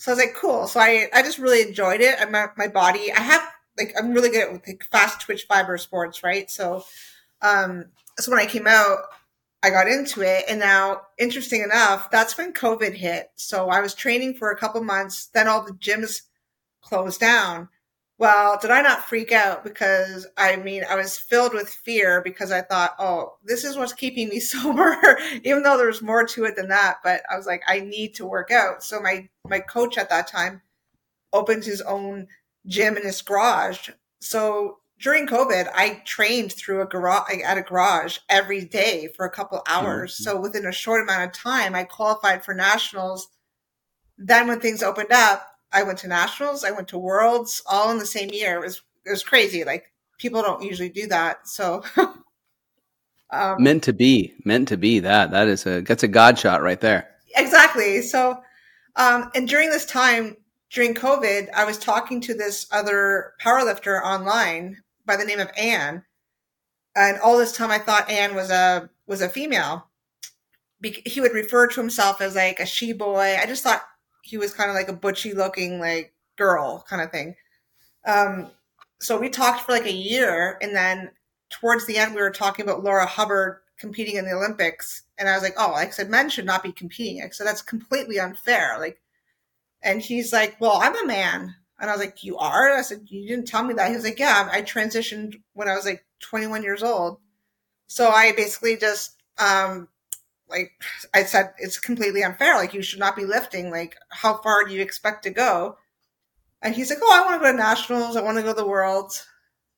So I was like, cool. So I, I just really enjoyed it. I my, my body, I have like, I'm really good at like fast twitch fiber sports, right? So, um, so when I came out, I got into it. And now, interesting enough, that's when COVID hit. So I was training for a couple months. Then all the gyms closed down. Well, did I not freak out? Because I mean, I was filled with fear because I thought, oh, this is what's keeping me sober, even though there's more to it than that. But I was like, I need to work out. So my, my coach at that time opened his own gym in his garage. So during COVID, I trained through a garage at a garage every day for a couple hours. Mm-hmm. So within a short amount of time, I qualified for nationals. Then when things opened up, I went to nationals, I went to worlds, all in the same year. It was it was crazy. Like people don't usually do that. So um, meant to be, meant to be that. That is a that's a god shot right there. Exactly. So um, and during this time, during COVID, I was talking to this other powerlifter online by the name of Anne, and all this time I thought Anne was a was a female. Be- he would refer to himself as like a she boy. I just thought he was kind of like a butchy looking like girl kind of thing. Um, so we talked for like a year, and then towards the end, we were talking about Laurel Hubbard competing in the Olympics, and I was like, "Oh, I said, men should not be competing." Said that's completely unfair. Like, and he's like, "Well, I'm a man," and I was like, "You are?" I said, "You didn't tell me that." He was like, "Yeah, I transitioned when I was like 21 years old." So I basically just um, like I said, it's completely unfair. Like you should not be lifting. Like how far do you expect to go? And he's like, oh, I want to go to nationals. I want to go to the worlds.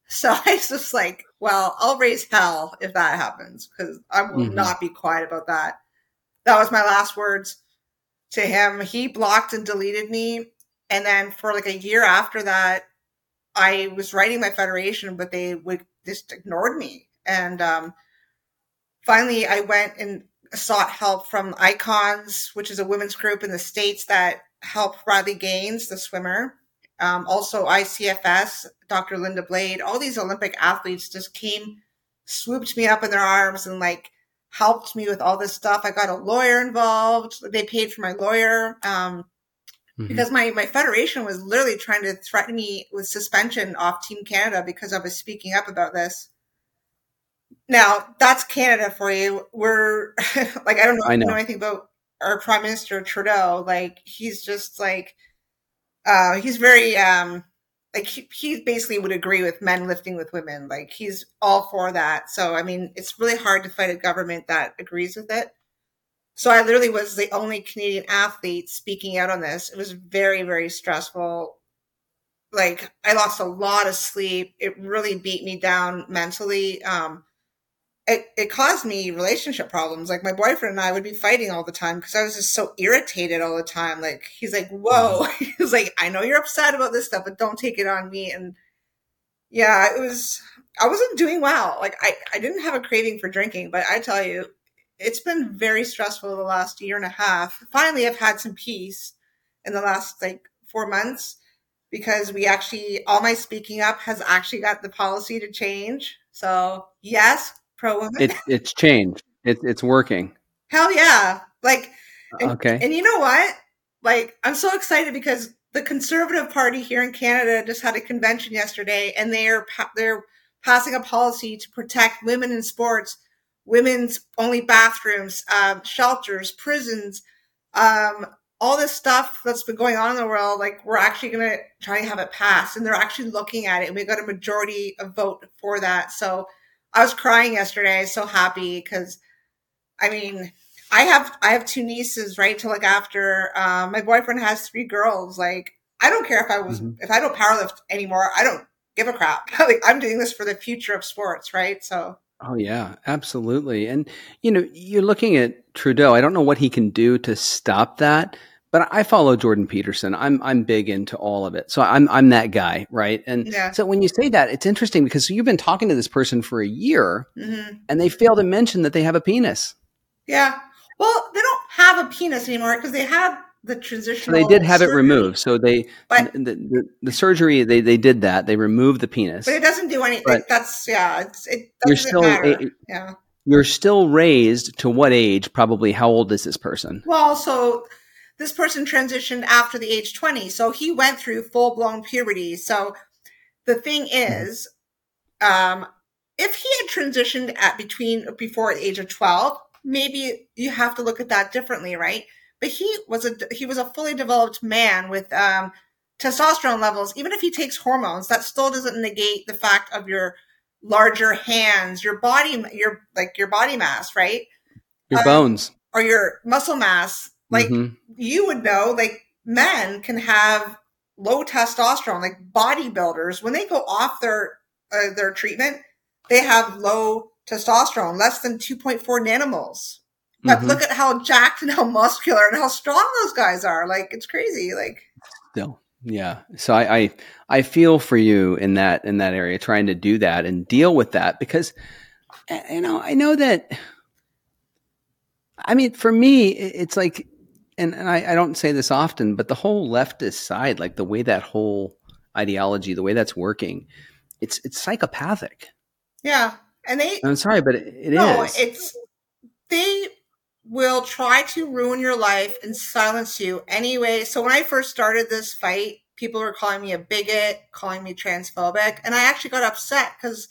So I was just like, well, I'll raise hell if that happens because I will mm-hmm. not be quiet about that. That was my last words to him. He blocked and deleted me. And then for like a year after that, I was writing my federation, but they would just ignored me. And um, finally, I went and sought help from Icons, which is a women's group in the States that helped Riley Gaines, the swimmer. Um, also, ICFS, Dr. Linda Blade, all these Olympic athletes just came, swooped me up in their arms and like helped me with all this stuff. I got a lawyer involved. They paid for my lawyer. Um, mm-hmm. because my, my federation was literally trying to threaten me with suspension off Team Canada because I was speaking up about this. Now that's Canada for you. We're like I don't know, I know. know anything about our Prime Minister Trudeau. Like he's just like uh he's very um like he, he basically would agree with men lifting with women. Like he's all for that. So I mean, it's really hard to fight a government that agrees with it. So I literally was the only Canadian athlete speaking out on this. It was very very stressful. Like I lost a lot of sleep. It really beat me down mentally. Um it, it caused me relationship problems. Like my boyfriend and I would be fighting all the time because I was just so irritated all the time. Like he's like, "Whoa," mm-hmm. he's like, "I know you're upset about this stuff, but don't take it on me." And yeah, it was. I wasn't doing well. Like I, I didn't have a craving for drinking, but I tell you, it's been very stressful the last year and a half. Finally, I've had some peace in the last like four months because we actually all my speaking up has actually got the policy to change. So yes, pro women. It's it's changed. It's it's working. Hell yeah! Like and, okay. And you know what? Like I'm so excited because the Conservative Party here in Canada just had a convention yesterday, and they're they're passing a policy to protect women in sports, women's only bathrooms, um, shelters, prisons, um, all this stuff that's been going on in the world. Like we're actually going to try and have it passed, and they're actually looking at it, and we got a majority of vote for that. So I was crying yesterday. So happy because, I mean, I have I have two nieces, right, to look after. Um, my boyfriend has three girls. Like, I don't care if I was mm-hmm. if I don't powerlift anymore. I don't give a crap. like, I'm doing this for the future of sports, right? So. Oh yeah, absolutely. And you know, you're looking at Trudeau. I don't know what he can do to stop that, but I follow Jordan Peterson. I'm I'm big into all of it. So I'm I'm that guy, right? And yeah. so when you say that, it's interesting because you've been talking to this person for a year, mm-hmm. and they fail to mention that they have a penis. Yeah. Well, they don't have a penis anymore because they had the transition. So they did have surgery. it removed. So they but, the, the, the, surgery they they did that. They removed the penis, but it doesn't do anything. That's yeah. It's, it you're still a, yeah. You're still raised to what age? Probably how old is this person? Well, so this person transitioned after the age 20. So he went through full blown puberty. So the thing is, um, if he had transitioned at between before the age of 12, maybe you have to look at that differently, right? But he was a he was a fully developed man with um, testosterone levels. Even if he takes hormones, that still doesn't negate the fact of your larger hands, your body, your like your body mass, right? Your um, bones or your muscle mass. Like mm-hmm. you would know, like men can have low testosterone, like bodybuilders, when they go off their uh, their treatment, they have low testosterone, less than 2.4 nanomoles. But mm-hmm. look at how jacked and how muscular and how strong those guys are. Like it's crazy. Like still. Yeah. So I, I, I feel for you in that in that area, trying to do that and deal with that because you know, I know that I mean, for me, it's like and, and I, I don't say this often, but the whole leftist side, like the way that whole ideology, the way that's working, it's it's psychopathic. Yeah, and they. I'm sorry, but it, it no, is. It's they will try to ruin your life and silence you anyway. So when I first started this fight, people were calling me a bigot, calling me transphobic, and I actually got upset because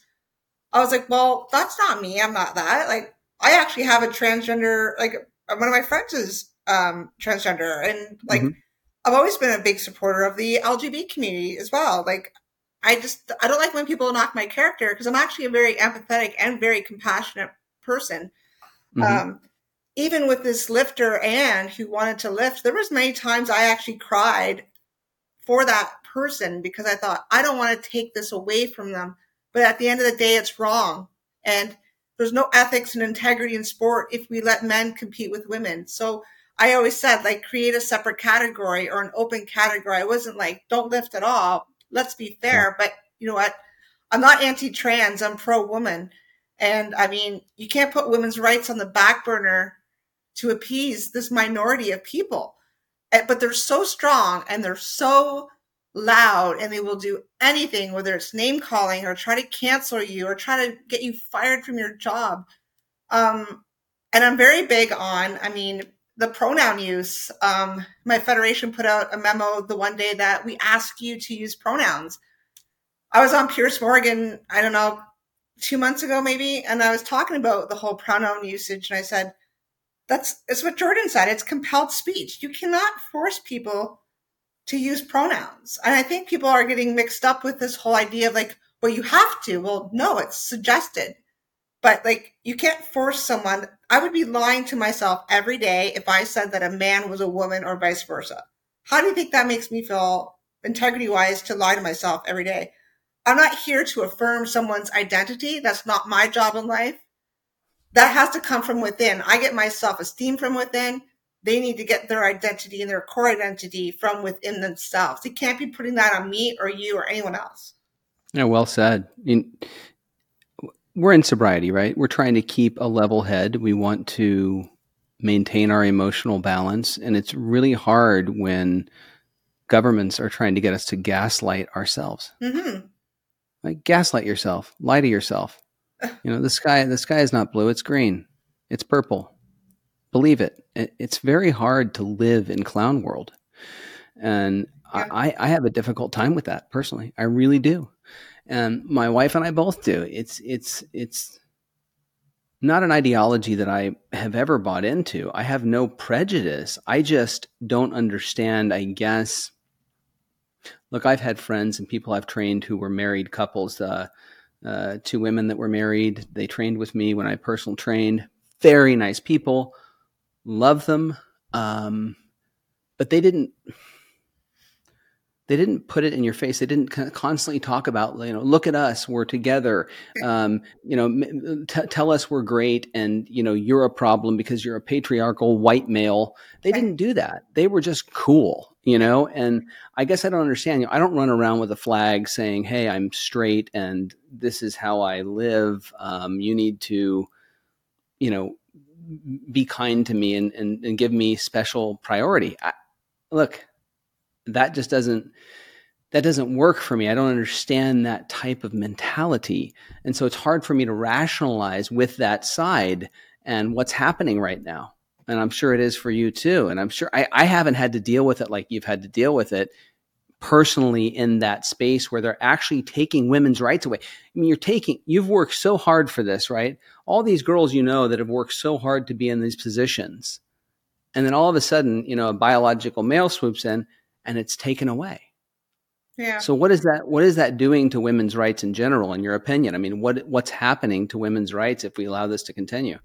I was like, "Well, that's not me. I'm not that." Like, I actually have a transgender. Like, one of my friends is um, transgender, and like mm-hmm. I've always been a big supporter of the LGBT community as well. Like I just I don't like when people knock my character because I'm actually a very empathetic and very compassionate person. Mm-hmm. Um, even with this lifter and who wanted to lift, there was many times I actually cried for that person because I thought I don't want to take this away from them. But at the end of the day, it's wrong. And there's no ethics and integrity in sport if we let men compete with women. So I always said like create a separate category or an open category. I wasn't like don't lift at all. Let's be fair, but you know what? I'm not anti-trans. I'm pro-woman, and I mean you can't put women's rights on the back burner to appease this minority of people. Eh, but they're so strong and they're so loud and they will do anything, whether it's name calling or try to cancel you or try to get you fired from your job. Um, and I'm very big on, I mean, the pronoun use. Um, my federation put out a memo the one day that we ask you to use pronouns. I was on Piers Morgan, I don't know, two months ago maybe, and I was talking about the whole pronoun usage, and I said, that's it's what Jordan said. It's compelled speech. You cannot force people to use pronouns. And I think people are getting mixed up with this whole idea of like, well, you have to. Well, no, it's suggested. But like, you can't force someone. I would be lying to myself every day if I said that a man was a woman or vice versa. How do you think that makes me feel integrity wise to lie to myself every day? I'm not here to affirm someone's identity. That's not my job in life. That has to come from within. I get my self esteem from within. They need to get their identity and their core identity from within themselves. They can't be putting that on me or you or anyone else. Yeah, well said we're in sobriety, right? We're trying to keep a level head. We want to maintain our emotional balance. And it's really hard when governments are trying to get us to gaslight ourselves. Mm-hmm. Like gaslight yourself, lie to yourself. You know, the sky, the sky is not blue, it's green. It's purple. Believe it. It's very hard to live in clown world. And yeah. I, I have a difficult time with that personally. I really do and my wife and I both do. It's it's it's not an ideology that I have ever bought into. I have no prejudice. I just don't understand, I guess. Look, I've had friends and people I've trained who were married couples. Uh, uh, two women that were married. They trained with me when I personal trained. Very nice people. Love them. Um, but they didn't they didn't put it in your face. They didn't constantly talk about, you know, look at us, we're together. Um, you know, t- tell us we're great, and you know, you're a problem because you're a patriarchal white male. They didn't do that. They were just cool, you know. And I guess I don't understand. You know, I don't run around with a flag saying, "Hey, I'm straight, and this is how I live. Um, you need to, you know, be kind to me and and, and give me special priority." I, look that just doesn't that doesn't work for me. I don't understand that type of mentality. And so it's hard for me to rationalize with that side and what's happening right now. and I'm sure it is for you too. And I'm sure I, I haven't had to deal with it like you've had to deal with it personally in that space where they're actually taking women's rights away. I mean, you're taking, you've worked so hard for this, right? All these girls you know that have worked so hard to be in these positions. And then all of a sudden, you know, a biological male swoops in and it's taken away. Yeah. So what is that what is that doing to women's rights in general in your opinion? I mean, what what's happening to women's rights if we allow this to continue?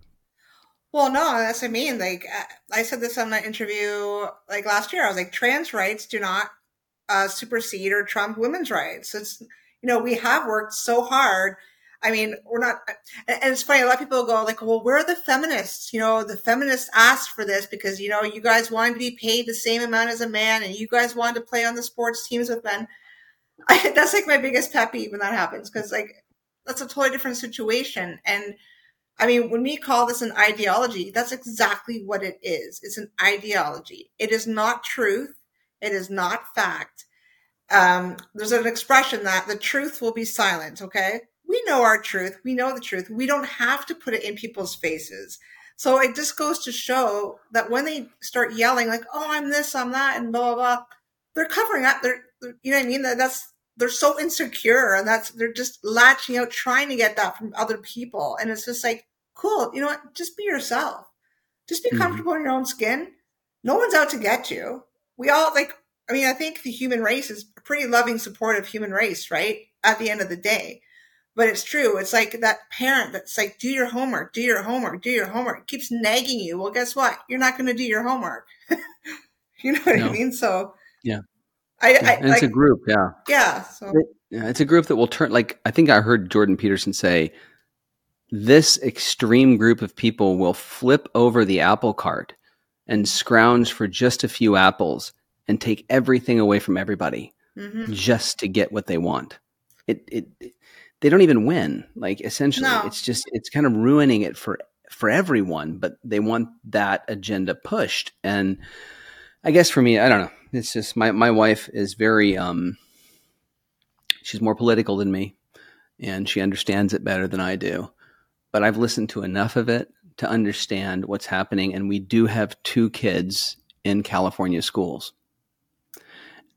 Well, no, that's what I mean. Like I said this on my interview like last year. I was like, trans rights do not uh, supersede or trump women's rights. It's you know we have worked so hard. I mean, we're not, and it's funny. A lot of people go like, "Well, where are the feminists?" You know, the feminists asked for this because you know you guys wanted to be paid the same amount as a man, and you guys wanted to play on the sports teams with men. I, that's like my biggest pet peeve when that happens because like that's a totally different situation. And I mean, when we call this an ideology, that's exactly what it is. It's an ideology. It is not truth. It is not fact. Um, there's an expression that the truth will be silent. Okay. We know our truth. We know the truth. We don't have to put it in people's faces. So it just goes to show that when they start yelling like, "Oh, I'm this, I'm that," and blah blah blah, they're covering up. They're, you know what I mean? That's they're so insecure, and that's they're just latching out, trying to get that from other people, and it's just like, cool. You know what? Just be yourself. Just be mm-hmm. comfortable in your own skin. No one's out to get you we all like, I mean, I think the human race is a pretty loving, supportive human race, right? At the end of the day. But it's true. It's like that parent that's like, do your homework, do your homework, do your homework. It keeps nagging you. Well, guess what? You're not going to do your homework. you know what no. I mean? So, yeah. I, yeah. I it's like, a group. Yeah. Yeah. So. It, yeah. It's a group that will turn, like, I think I heard Jordan Peterson say, this extreme group of people will flip over the apple cart and scrounge for just a few apples and take everything away from everybody mm-hmm. just to get what they want. It, it, it, they don't even win. Like essentially, no. it's just it's kind of ruining it for for everyone. But they want that agenda pushed, and I guess for me, I don't know. It's just my my wife is very um, she's more political than me, and she understands it better than I do. But I've listened to enough of it to understand what's happening. And we do have two kids in California schools.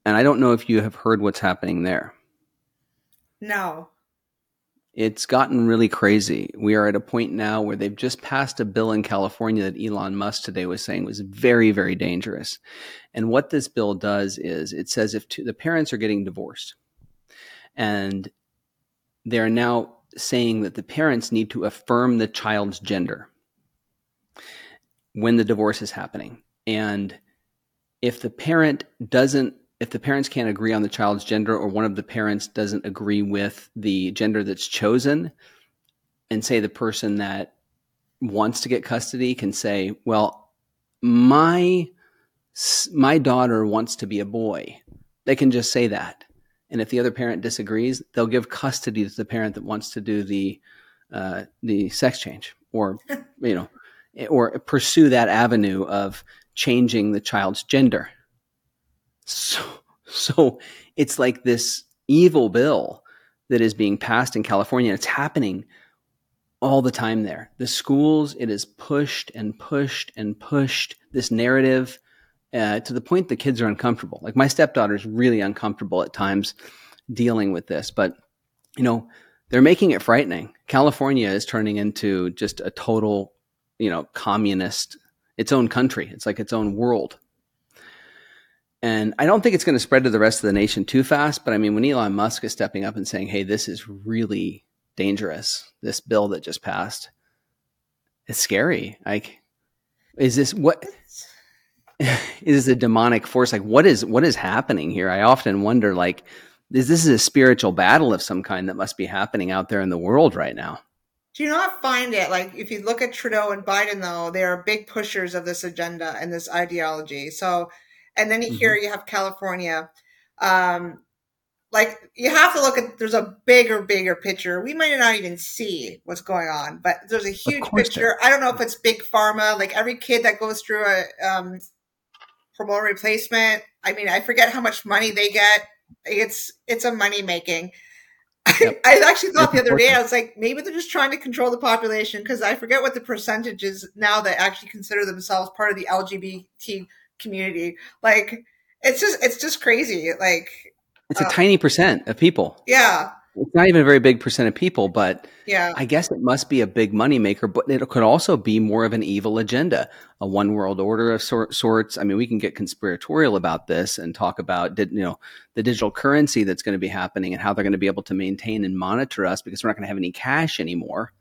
And I don't know if you have heard what's happening there. No. It's gotten really crazy. We are at a point now where they've just passed a bill in California that Elon Musk today was saying was very, very dangerous. And what this bill does is it says if two, the parents are getting divorced and they're now saying that the parents need to affirm the child's gender when the divorce is happening. And if the parent doesn't, if the parents can't agree on the child's gender or one of the parents doesn't agree with the gender that's chosen, and say the person that wants to get custody can say, well, my my daughter wants to be a boy. They can just say that. And if the other parent disagrees, they'll give custody to the parent that wants to do the uh, the sex change, or you know, or pursue that avenue of changing the child's gender. So, so it's like this evil bill that is being passed in California. It's happening all the time there. The schools, it is pushed and pushed and pushed this narrative uh, to the point the kids are uncomfortable. Like my stepdaughter is really uncomfortable at times dealing with this, but you know, they're making it frightening. California is turning into just a total you know, communist, its own country. It's like its own world. And I don't think it's going to spread to the rest of the nation too fast. But I mean, when Elon Musk is stepping up and saying, hey, this is really dangerous, this bill that just passed, it's scary. Like, is this what? is a demonic force like what is what is happening here i often wonder like is this is a spiritual battle of some kind that must be happening out there in the world right now do you not find it like if you look at Trudeau and Biden though, they are big pushers of this agenda and this ideology. So, and then mm-hmm. here you have California. Um, like you have to look at there's a bigger, bigger picture. We might not even see what's going on, but there's a huge picture. I don't know if it's big pharma, like every kid that goes through a um, hormone replacement. I mean, I forget how much money they get. It's it's a money making. Yep. I, I actually thought the other day. I was like, maybe they're just trying to control the population because I forget what the percentage is now that actually consider themselves part of the LGBT community. Like, it's just, it's just crazy. Like, It's a Uh, tiny percent of people. yeah, It's not even a very big percent of people, but yeah, I guess it must be a big moneymaker, but it could also be more of an evil agenda, a one world order of sort, sorts. I mean, we can get conspiratorial about this and talk about, did- you know, the digital currency that's going to be happening and how they're going to be able to maintain and monitor us because we're not going to have any cash anymore.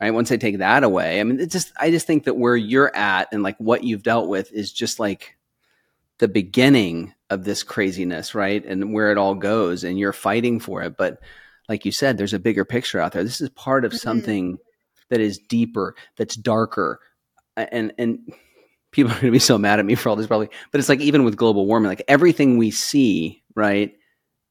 Right. Once they take that away, I mean, it just, I just think that where you're at and like what you've dealt with is just like the beginning of this craziness, right? And where it all goes and you're fighting for it. But like you said, there's a bigger picture out there. This is part of Mhm. something that is deeper, that's darker. And and people are going to be so mad at me for all this probably. But it's like even with global warming, like everything we see, right,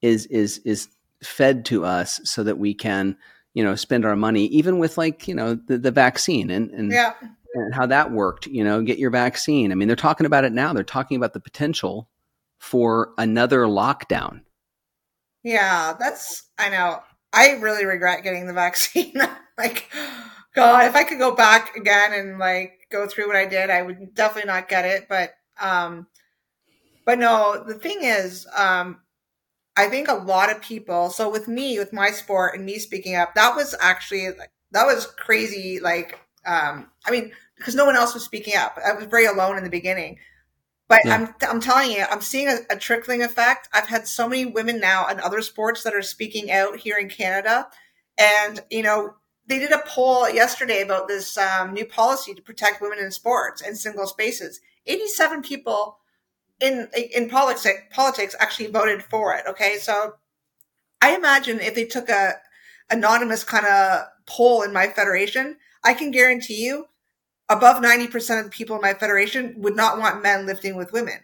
is is is fed to us so that we can, you know, spend our money even with like, you know, the, the vaccine and and yeah, and how that worked. You know, get your vaccine. I mean, they're talking about it now. They're talking about the potential for another lockdown. yeah. That's, I know. I really regret getting the vaccine. like, God, if I could go back again and like go through what I did, I would definitely not get it. But, um, but no, the thing is, um, I think a lot of people. So with me, with my sport and me speaking up, that was actually that was crazy. Like, um, I mean, because no one else was speaking up. I was very alone in the beginning. But Yeah. I'm I'm telling you, I'm seeing a, a trickling effect. I've had so many women now in other sports that are speaking out here in Canada, and you know they did a poll yesterday about this um, new policy to protect women in sports and single spaces. Eighty-seven people in in politics politics actually voted for it. Okay, so I imagine if they took a anonymous kind of poll in my federation, I can guarantee you above 90% of the people in my federation would not want men lifting with women.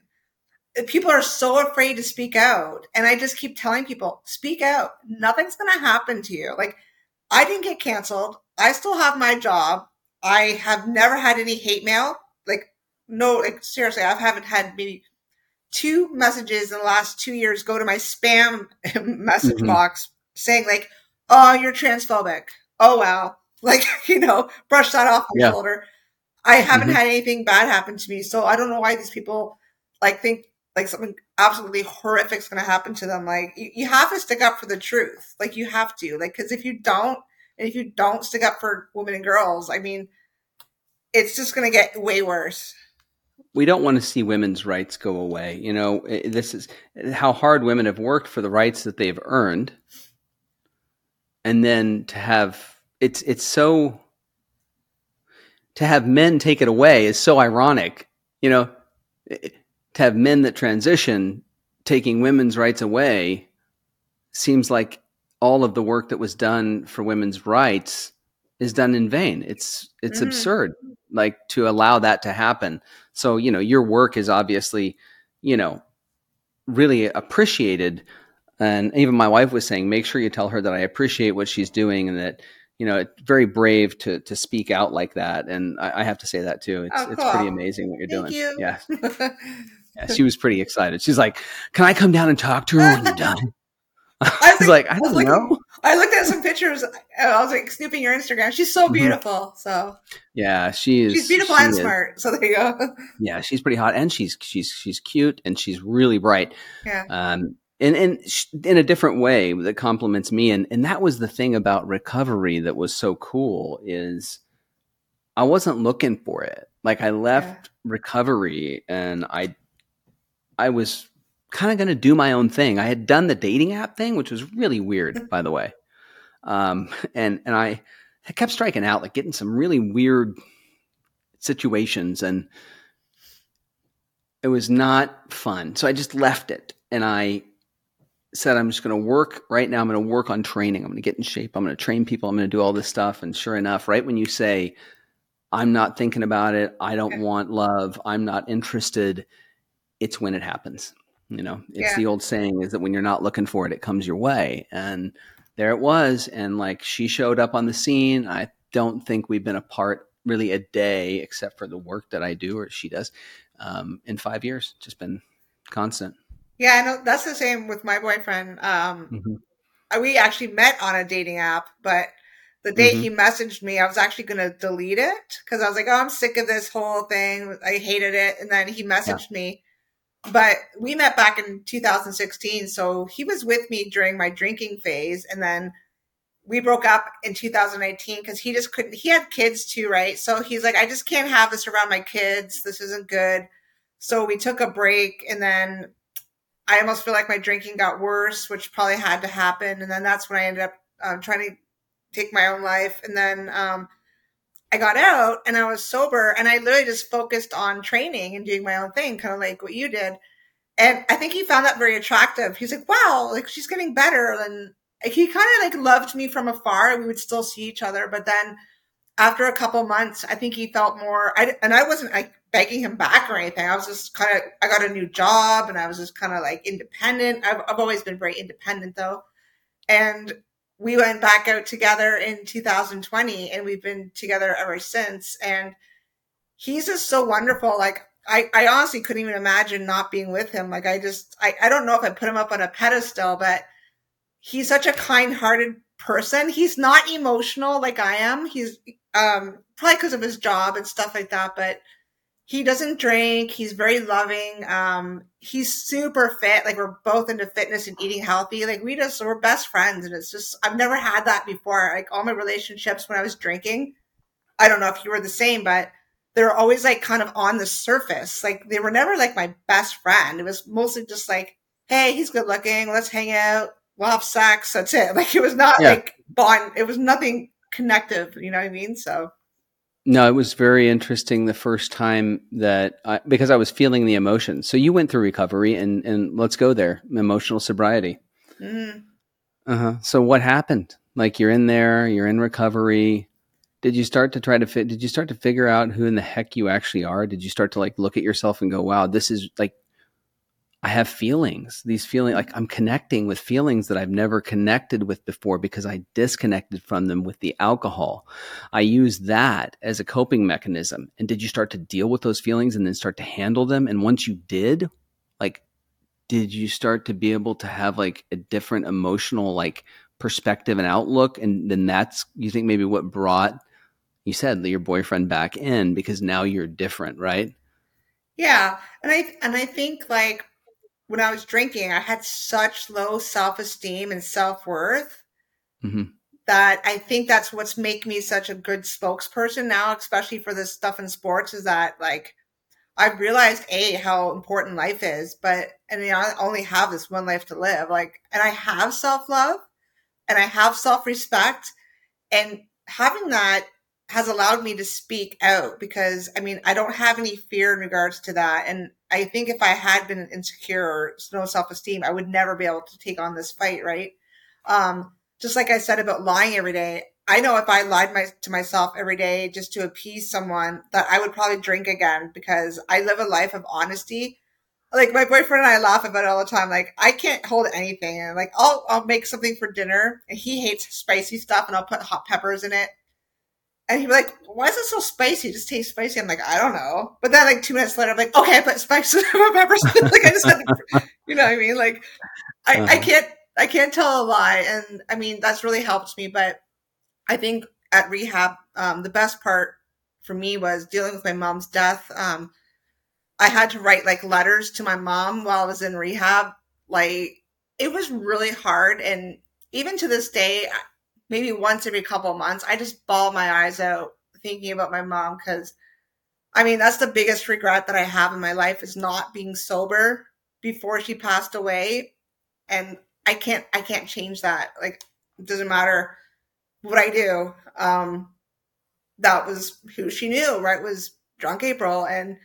People are so afraid to speak out. And I just keep telling people, speak out. Nothing's going to happen to you. Like, I didn't get canceled. I still have my job. I have never had any hate mail. Like, no, like, seriously, I haven't had maybe two messages in the last two years go to my spam message Mhm. box saying, like, oh, you're transphobic. Oh, wow. Like, you know, brush that off my Yeah. shoulder. I haven't Mhm. had anything bad happen to me. So I don't know why these people like think like something absolutely horrific is going to happen to them. Like you, you have to stick up for the truth. Like you have to, like, cause if you don't, and if you don't stick up for women and girls, I mean, it's just going to get way worse. We don't want to see women's rights go away. You know, this is how hard women have worked for the rights that they've earned, and then to have it's it's so to have men take it away is so ironic. You know, to have men that transition taking women's rights away seems like all of the work that was done for women's rights is done in vain. It's it's Mhm. absurd like to allow that to happen. So, you know, your work is obviously, you know, really appreciated. And even my wife was saying, make sure you tell her that I appreciate what she's doing and that, you know, it's very brave to to speak out like that. And I, I have to say that too. It's Oh, it's pretty amazing what you're Thank doing. you. Yeah. yeah. She was pretty excited. She's like, Can I come down and talk to her when you're done? I was like, I was don't looking- know. I looked at some pictures. I was like snooping your Instagram. She's so beautiful. So Yeah, she is she's beautiful she and is- smart. So there you go. Yeah, she's pretty hot, and she's she's she's cute, and she's really bright. Yeah. Um, and and sh- in a different way that compliments me, and and that was the thing about recovery that was so cool is I wasn't looking for it. Like I left recovery, and I I was kind of going to do my own thing. I had done the dating app thing, which was really weird, by the way. Um, and and I, I kept striking out, like getting some really weird situations, and it was not fun. So I just left it, and I said, I'm just going to work right now. I'm going to work on training. I'm going to get in shape. I'm going to train people. I'm going to do all this stuff. And sure enough, right when you say, I'm not thinking about it, I don't want love, I'm not interested, it's when it happens. You know, it's Yeah. the old saying is that when you're not looking for it, it comes your way. And there it was. And like she showed up on the scene. I don't think we've been apart really a day except for the work that I do or she does um, in five years. Just been constant. Yeah, I know that's the same with my boyfriend. Um, Mhm. we actually met on a dating app, but the day Mhm. he messaged me, I was actually going to delete it because I was like, oh, I'm sick of this whole thing. I hated it. And then he messaged me. But we met back in 2016. So he was with me during my drinking phase. And then we broke up in 2018 because he just couldn't, he had kids too, right? So he's like, I just can't have this around my kids. This isn't good. So we took a break and then I almost feel like my drinking got worse, which probably had to happen. And then that's when I ended up um, trying to take my own life. And then um, I got out and I was sober and I literally just focused on training and doing my own thing, kind of like what you did. And I think he found that very attractive. He's like, wow, like she's getting better. And he kind of like loved me from afar. And we would still see each other. But then after a couple months, I think he felt more, I, and I wasn't like begging him back or anything. I was just kind of, I got a new job and I was just kind of like independent. I've, I've always been very independent though. And we went back out together in 2020 and we've been together ever since. And he's just so wonderful. Like, I, I honestly couldn't even imagine not being with him. Like, I just, I, I don't know if I put him up on a pedestal, but he's such a kind hearted person. He's not emotional like I am. He's, um, probably because of his job and stuff like that, but he doesn't drink. He's very loving. Um, he's super fit. Like we're both into fitness and eating healthy. Like we just we're best friends, and it's just I've never had that before. Like all my relationships when I was drinking, I don't know if you were the same, but they were always like kind of on the surface. Like they were never like my best friend. It was mostly just like, hey, he's good looking. Let's hang out. We'll have sex. That's it. Like it was not Yeah. like bond. It was nothing connective. You know what I mean? So No, it was very interesting the first time that I, because I was feeling the emotion. So you went through recovery, and and let's go there, emotional sobriety. mm, Uh huh. So what happened? Like you're in there, you're in recovery. Did you start to try to fit? Did you start to figure out who in the heck you actually are? Did you start to like look at yourself and go, "Wow, this is like." I have feelings. These feelings, like I'm connecting with feelings that I've never connected with before because I disconnected from them with the alcohol. I use that as a coping mechanism. And did you start to deal with those feelings and then start to handle them? And once you did, like, did you start to be able to have like a different emotional like perspective and outlook? And then that's, you think maybe what brought, you said your boyfriend back in because now you're different, right? Yeah, and I and I think like when I was drinking, I had such low self esteem and self worth hmm that I think that's what's make me such a good spokesperson now, especially for this stuff in sports. Is that like I've realized a how important life is, but and you know, I only have this one life to live. Like, and I have self love, and I have self respect, and having that has allowed me to speak out because I mean I don't have any fear in regards to that, and I think if I had been insecure or no self esteem, I would never be able to take on this fight, right? Um, just like I said about lying every day, I know if I lied my, to myself every day just to appease someone, that I would probably drink again because I live a life of honesty. Like my boyfriend and I laugh about it all the time. Like I can't hold anything, like I'll I'll make something for dinner, and he hates spicy stuff, and I'll put hot peppers in it. And he'd be like, "Why is it so spicy? It just tastes spicy." I'm like, "I don't know." But then, like two minutes later, I'm like, "Okay, I put spice and put peppers." like I just, had to, you know what I mean? Like, I, I Uh-huh. can't, I can't tell a lie, and I mean that's really helped me. But I think at rehab, um, the best part for me was dealing with my mom's death. Um, I had to write like letters to my mom while I was in rehab. Like it was really hard, and even to this day, maybe once every couple of months, I just bawl my eyes out thinking about my mom because, I mean, that's the biggest regret that I have in my life is not being sober before she passed away, and I can't, I can't change that. Like it doesn't matter what I do. Um, that was who she knew, right? Was drunk April, and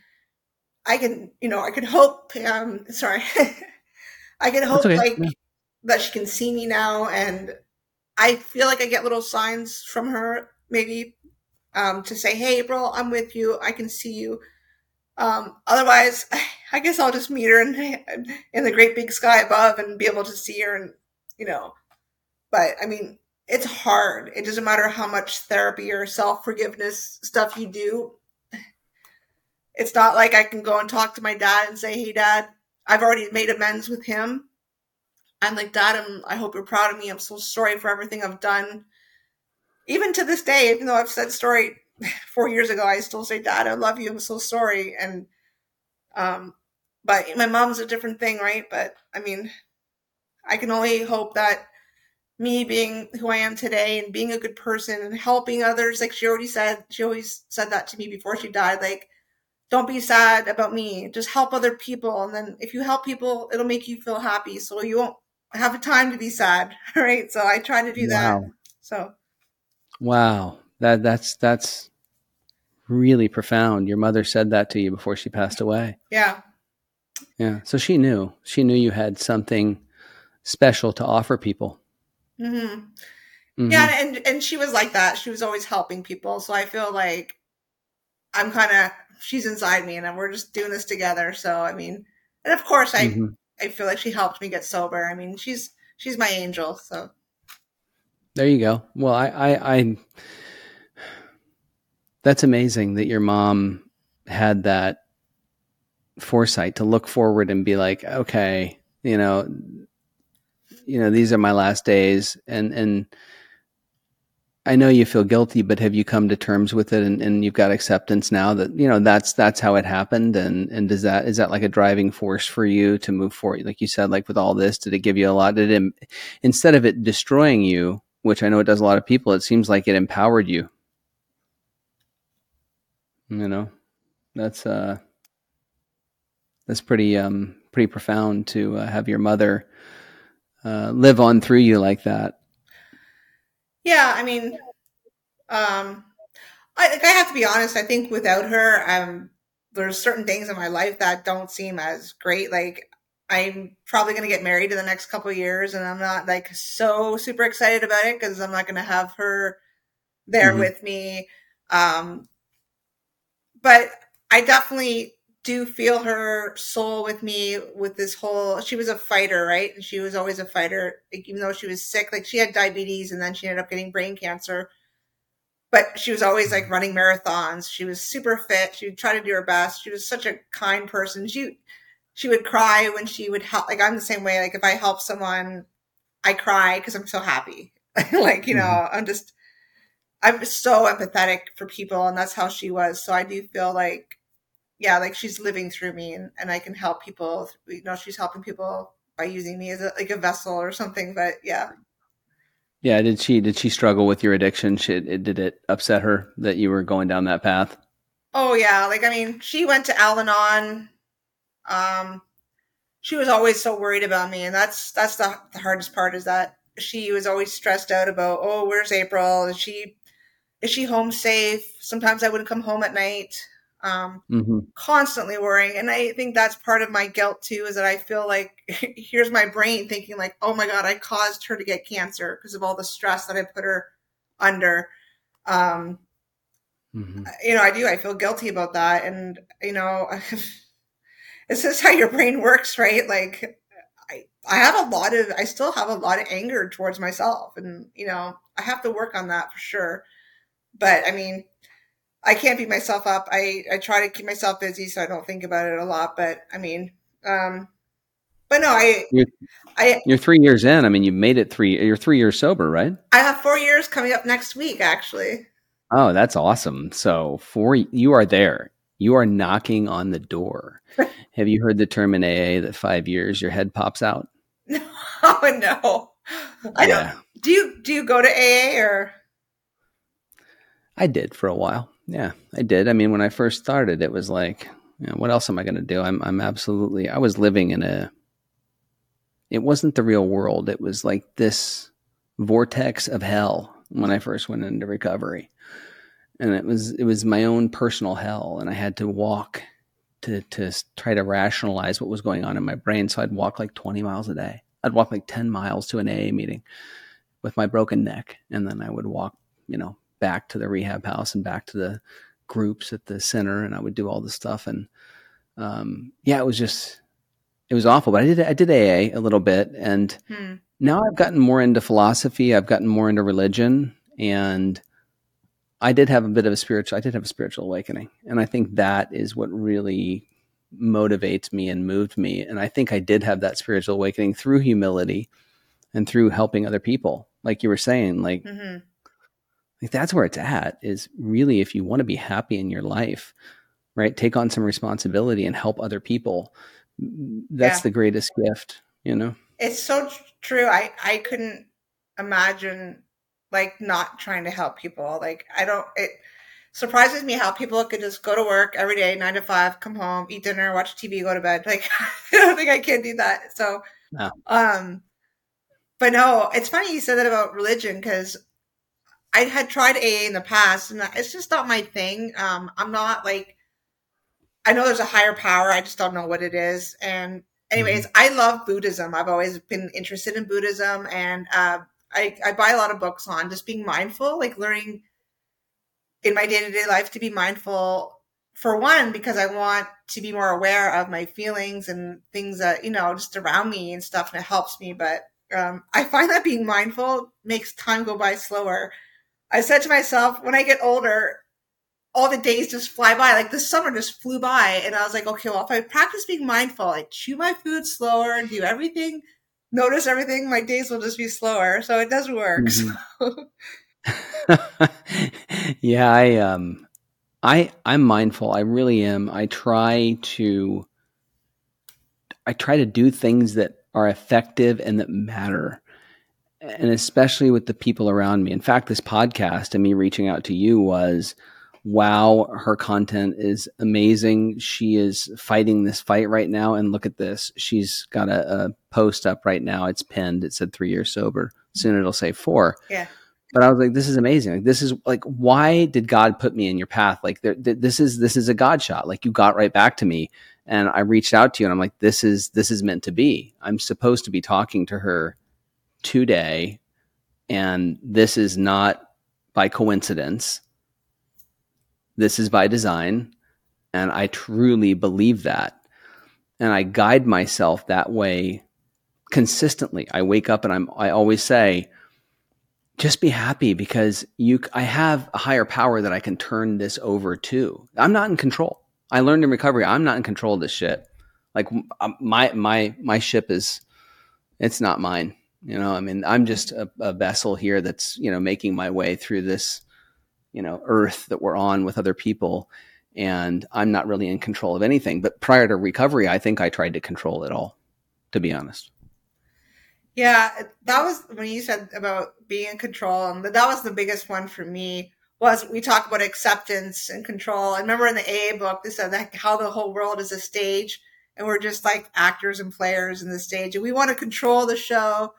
I can, you know, I can hope. Um, sorry, I can hope okay. like Yeah. that she can see me now, and I feel like I get little signs from her, maybe um, to say, "Hey, April, I'm with you. I can see you." Um, otherwise, I guess I'll just meet her in in the great big sky above and be able to see her, and you know. But I mean, it's hard. It doesn't matter how much therapy or self forgiveness stuff you do. It's not like I can go and talk to my dad and say, "Hey, Dad, I've already made amends with him." I'm like, Dad, I'm, I hope you're proud of me. I'm so sorry for everything I've done. Even to this day, even though I've said sorry four years ago, I still say, Dad, I love you. I'm so sorry. And, um, but my mom's a different thing, right? But I mean, I can only hope that me being who I am today and being a good person and helping others, like she already said, she always said that to me before she died, like, don't be sad about me. Just help other people. And then if you help people, it'll make you feel happy. So you won't have a time to be sad. Right. So I try to do wow. that. So Wow. That that's that's really profound. Your mother said that to you before she passed away. Yeah. Yeah. So she knew. She knew you had something special to offer people. Mm-hmm. Mm-hmm. Yeah, and and she was like that. She was always helping people. So I feel like I'm kind of she's inside me, and we're just doing this together. So I mean, and of course I mm-hmm. I feel like she helped me get sober. I mean, she's she's my angel. So there you go. Well, I I, I that's amazing that your mom had that foresight to look forward and be like, okay, you know, you know, these are my last days, and and I know you feel guilty, but have you come to terms with it and, and you've got acceptance now that, you know, that's, that's how it happened. And, and does that, is that like a driving force for you to move forward? Like you said, like with all this, did it give you a lot? Did it, instead of it destroying you, which I know it does a lot of people, it seems like it empowered you. You know, that's, uh, that's pretty, um, pretty profound to uh, have your mother, uh, live on through you like that. Yeah, I mean, um, I like I have to be honest. I think without her, um, there's certain things in my life that don't seem as great. Like I'm probably going to get married in the next couple years, and I'm not like so super excited about it because I'm not going to have her there mm-hmm. with me. Um, but I definitely do feel her soul with me with this whole she was a fighter right? And she was always a fighter even though she was sick like she had diabetes and then she ended up getting brain cancer. But she was always like running marathons. She was super fit. She would try to do her best. She was such a kind person. She she would cry when she would help like i'm the same way. Like if i help someone i cry because i'm so happy. Like you know mm-hmm. i'm just i'm so empathetic for people and that's how she was. So i do feel like yeah, like she's living through me and, and I can help people. You know, she's helping people by using me as a, like a vessel or something. But yeah. Yeah. Did she, did she struggle with your addiction? She, did it upset her that you were going down that path? Oh yeah. Like, I mean, she went to Al-Anon. Um, she was always so worried about me. And that's, that's the, the hardest part is that she was always stressed out about, oh, where's April? Is she, is she home safe? Sometimes I wouldn't come home at night um, mm-hmm. constantly worrying. And I think that's part of my guilt too, is that I feel like here's my brain thinking like, oh my God, I caused her to get cancer because of all the stress that I put her under. Um, mm-hmm. You know, I do, I feel guilty about that. And, you know, this is how your brain works, right? Like, I, I have a lot of, I still have a lot of anger towards myself. And, you know, I have to work on that for sure. But I mean, I can't beat myself up. I, I try to keep myself busy so I don't think about it a lot. But I mean, um, but no, I, you're, I, you're three years in. I mean, you made it three. You're three years sober, right? I have four years coming up next week, actually. Oh, that's awesome. So four, you are there. You are knocking on the door. have you heard the term in AA that five years your head pops out? No, oh, no. I yeah. don't. Do you do you go to AA or? I did for a while. Yeah, I did. I mean, when I first started, it was like, you know, what else am I going to do? I'm, I'm absolutely, I was living in a, it wasn't the real world. It was like this vortex of hell when I first went into recovery. And it was, it was my own personal hell. And I had to walk to, to try to rationalize what was going on in my brain. So I'd walk like 20 miles a day. I'd walk like 10 miles to an AA meeting with my broken neck. And then I would walk, you know, back to the rehab house and back to the groups at the center and I would do all this stuff and um, yeah it was just it was awful but I did I did AA a little bit and hmm. now I've gotten more into philosophy I've gotten more into religion and I did have a bit of a spiritual I did have a spiritual awakening and I think that is what really motivates me and moved me. And I think I did have that spiritual awakening through humility and through helping other people. Like you were saying, like, mm-hmm. Like that's where it's at is really if you want to be happy in your life, right? Take on some responsibility and help other people. That's yeah. the greatest gift, you know? It's so true. I, I couldn't imagine like not trying to help people. Like I don't, it, surprises me how people could just go to work every day, nine to five, come home, eat dinner, watch TV, go to bed. Like I don't think I can do that. So, no. um, but no, it's funny you said that about religion because I had tried AA in the past, and it's just not my thing. Um, I'm not like I know there's a higher power, I just don't know what it is. And anyways, mm-hmm. I love Buddhism. I've always been interested in Buddhism, and uh, I I buy a lot of books on just being mindful, like learning in my day to day life to be mindful for one because I want to be more aware of my feelings and things that you know just around me and stuff, and it helps me. But um, I find that being mindful makes time go by slower. I said to myself, when I get older, all the days just fly by. Like the summer just flew by, and I was like, okay, well, if I practice being mindful, I chew my food slower, and do everything, notice everything, my days will just be slower. So it does work. Mm-hmm. Yeah, I um I I'm mindful. I really am. I try to I try to do things that are effective and that matter. And especially with the people around me. In fact, this podcast and me reaching out to you was wow, her content is amazing. She is fighting this fight right now. And look at this. She's got a, a post up right now. It's pinned. It said three years sober. Soon it'll say four. Yeah but I was like, this is amazing. Like, this is like, why did God put me in your path? Like, there, th- this is this is a God shot. Like, you got right back to me, and I reached out to you, and I'm like, this is this is meant to be. I'm supposed to be talking to her today, and this is not by coincidence. This is by design, and I truly believe that, and I guide myself that way consistently. I wake up and I'm. I always say just be happy because you I have a higher power that I can turn this over to. I'm not in control. I learned in recovery I'm not in control of this shit. Like um, my my my ship is it's not mine. You know, I mean, I'm just a, a vessel here that's, you know, making my way through this, you know, earth that we're on with other people and I'm not really in control of anything. But prior to recovery, I think I tried to control it all, to be honest. Yeah, that was when you said about being in control, and that was the biggest one for me. Was we talk about acceptance and control? I remember in the AA book they said that how the whole world is a stage, and we're just like actors and players in the stage, and we want to control the show.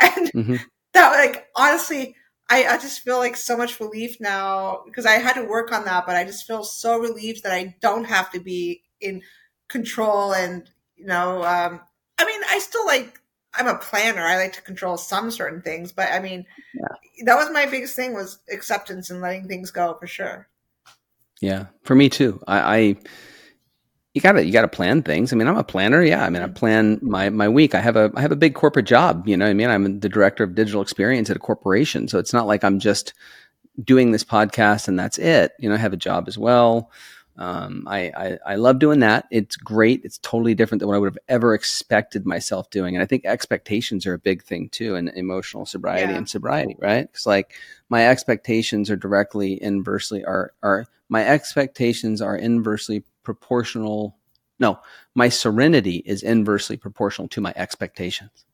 And mm-hmm. that, like, honestly, I, I just feel like so much relief now because I had to work on that, but I just feel so relieved that I don't have to be in control and you know um, I mean, I still like I'm a planner. I like to control some certain things, but I mean, yeah. that was my biggest thing was acceptance and letting things go for sure. Yeah, for me too. I, I you gotta you gotta plan things. I mean, I'm a planner. Yeah, I mean, I mm-hmm. plan my my week. I have a I have a big corporate job. You know, I mean, I'm the director of digital experience at a corporation, so it's not like I'm just doing this podcast and that's it. You know, I have a job as well. Um, I, I, I love doing that. It's great. It's totally different than what I would have ever expected myself doing. And I think expectations are a big thing too and emotional sobriety yeah. and sobriety, right? It's like my expectations are directly inversely are are my expectations are inversely proportional. No, my serenity is inversely proportional to my expectations.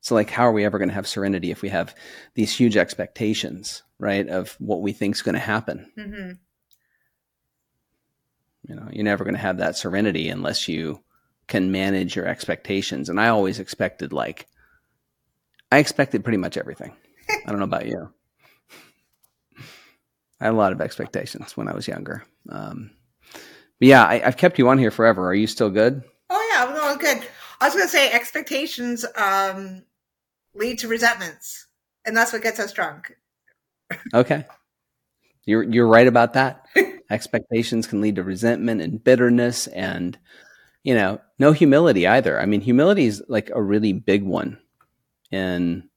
So like how are we ever going to have serenity if we have these huge expectations, right, of what we think is going to happen? Mm-hmm you know, you're never going to have that serenity unless you can manage your expectations. And I always expected like, I expected pretty much everything. I don't know about you. I had a lot of expectations when I was younger. Um, but yeah, I, have kept you on here forever. Are you still good? Oh yeah, no, good. I was going to say expectations um, lead to resentments, and that's what gets us drunk. okay, you're you're right about that. Expectations can lead to resentment and bitterness and you know, no humility either. I mean, humility is like a really big one in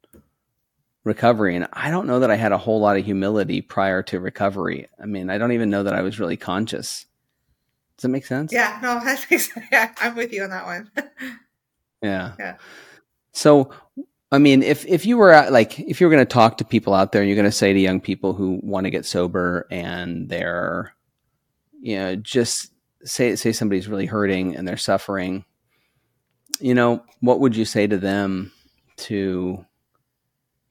recovery and I don't know that I had a whole lot of humility prior to recovery. I mean, I don't even know that I was really conscious Does that make sense? Yeah, no, that makes yeah, I'm with you on that one. yeah. Yeah. So, I mean, if if you were at, like if you were going to talk to people out there, and you're going to say to young people who want to get sober and they're, you know, just say say somebody's really hurting and they're suffering, you know, what would you say to them to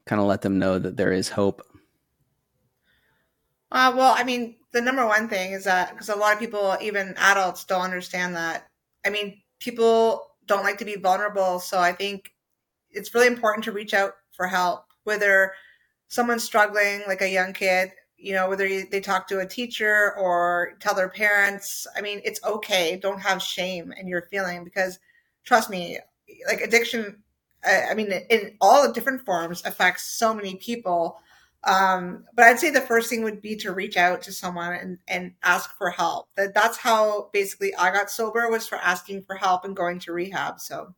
kind of let them know that there is hope? Uh, well, I mean, the number one thing is that because a lot of people, even adults, don't understand that. I mean, people don't like to be vulnerable. So I think it's really important to reach out for help, whether someone's struggling, like a young kid, you know, whether they talk to a teacher or tell their parents. I mean, it's okay. Don't have shame in your feeling because trust me, like addiction, I mean, in all the different forms affects so many people. Um, but I'd say the first thing would be to reach out to someone and, and ask for help. That that's how basically I got sober was for asking for help and going to rehab. So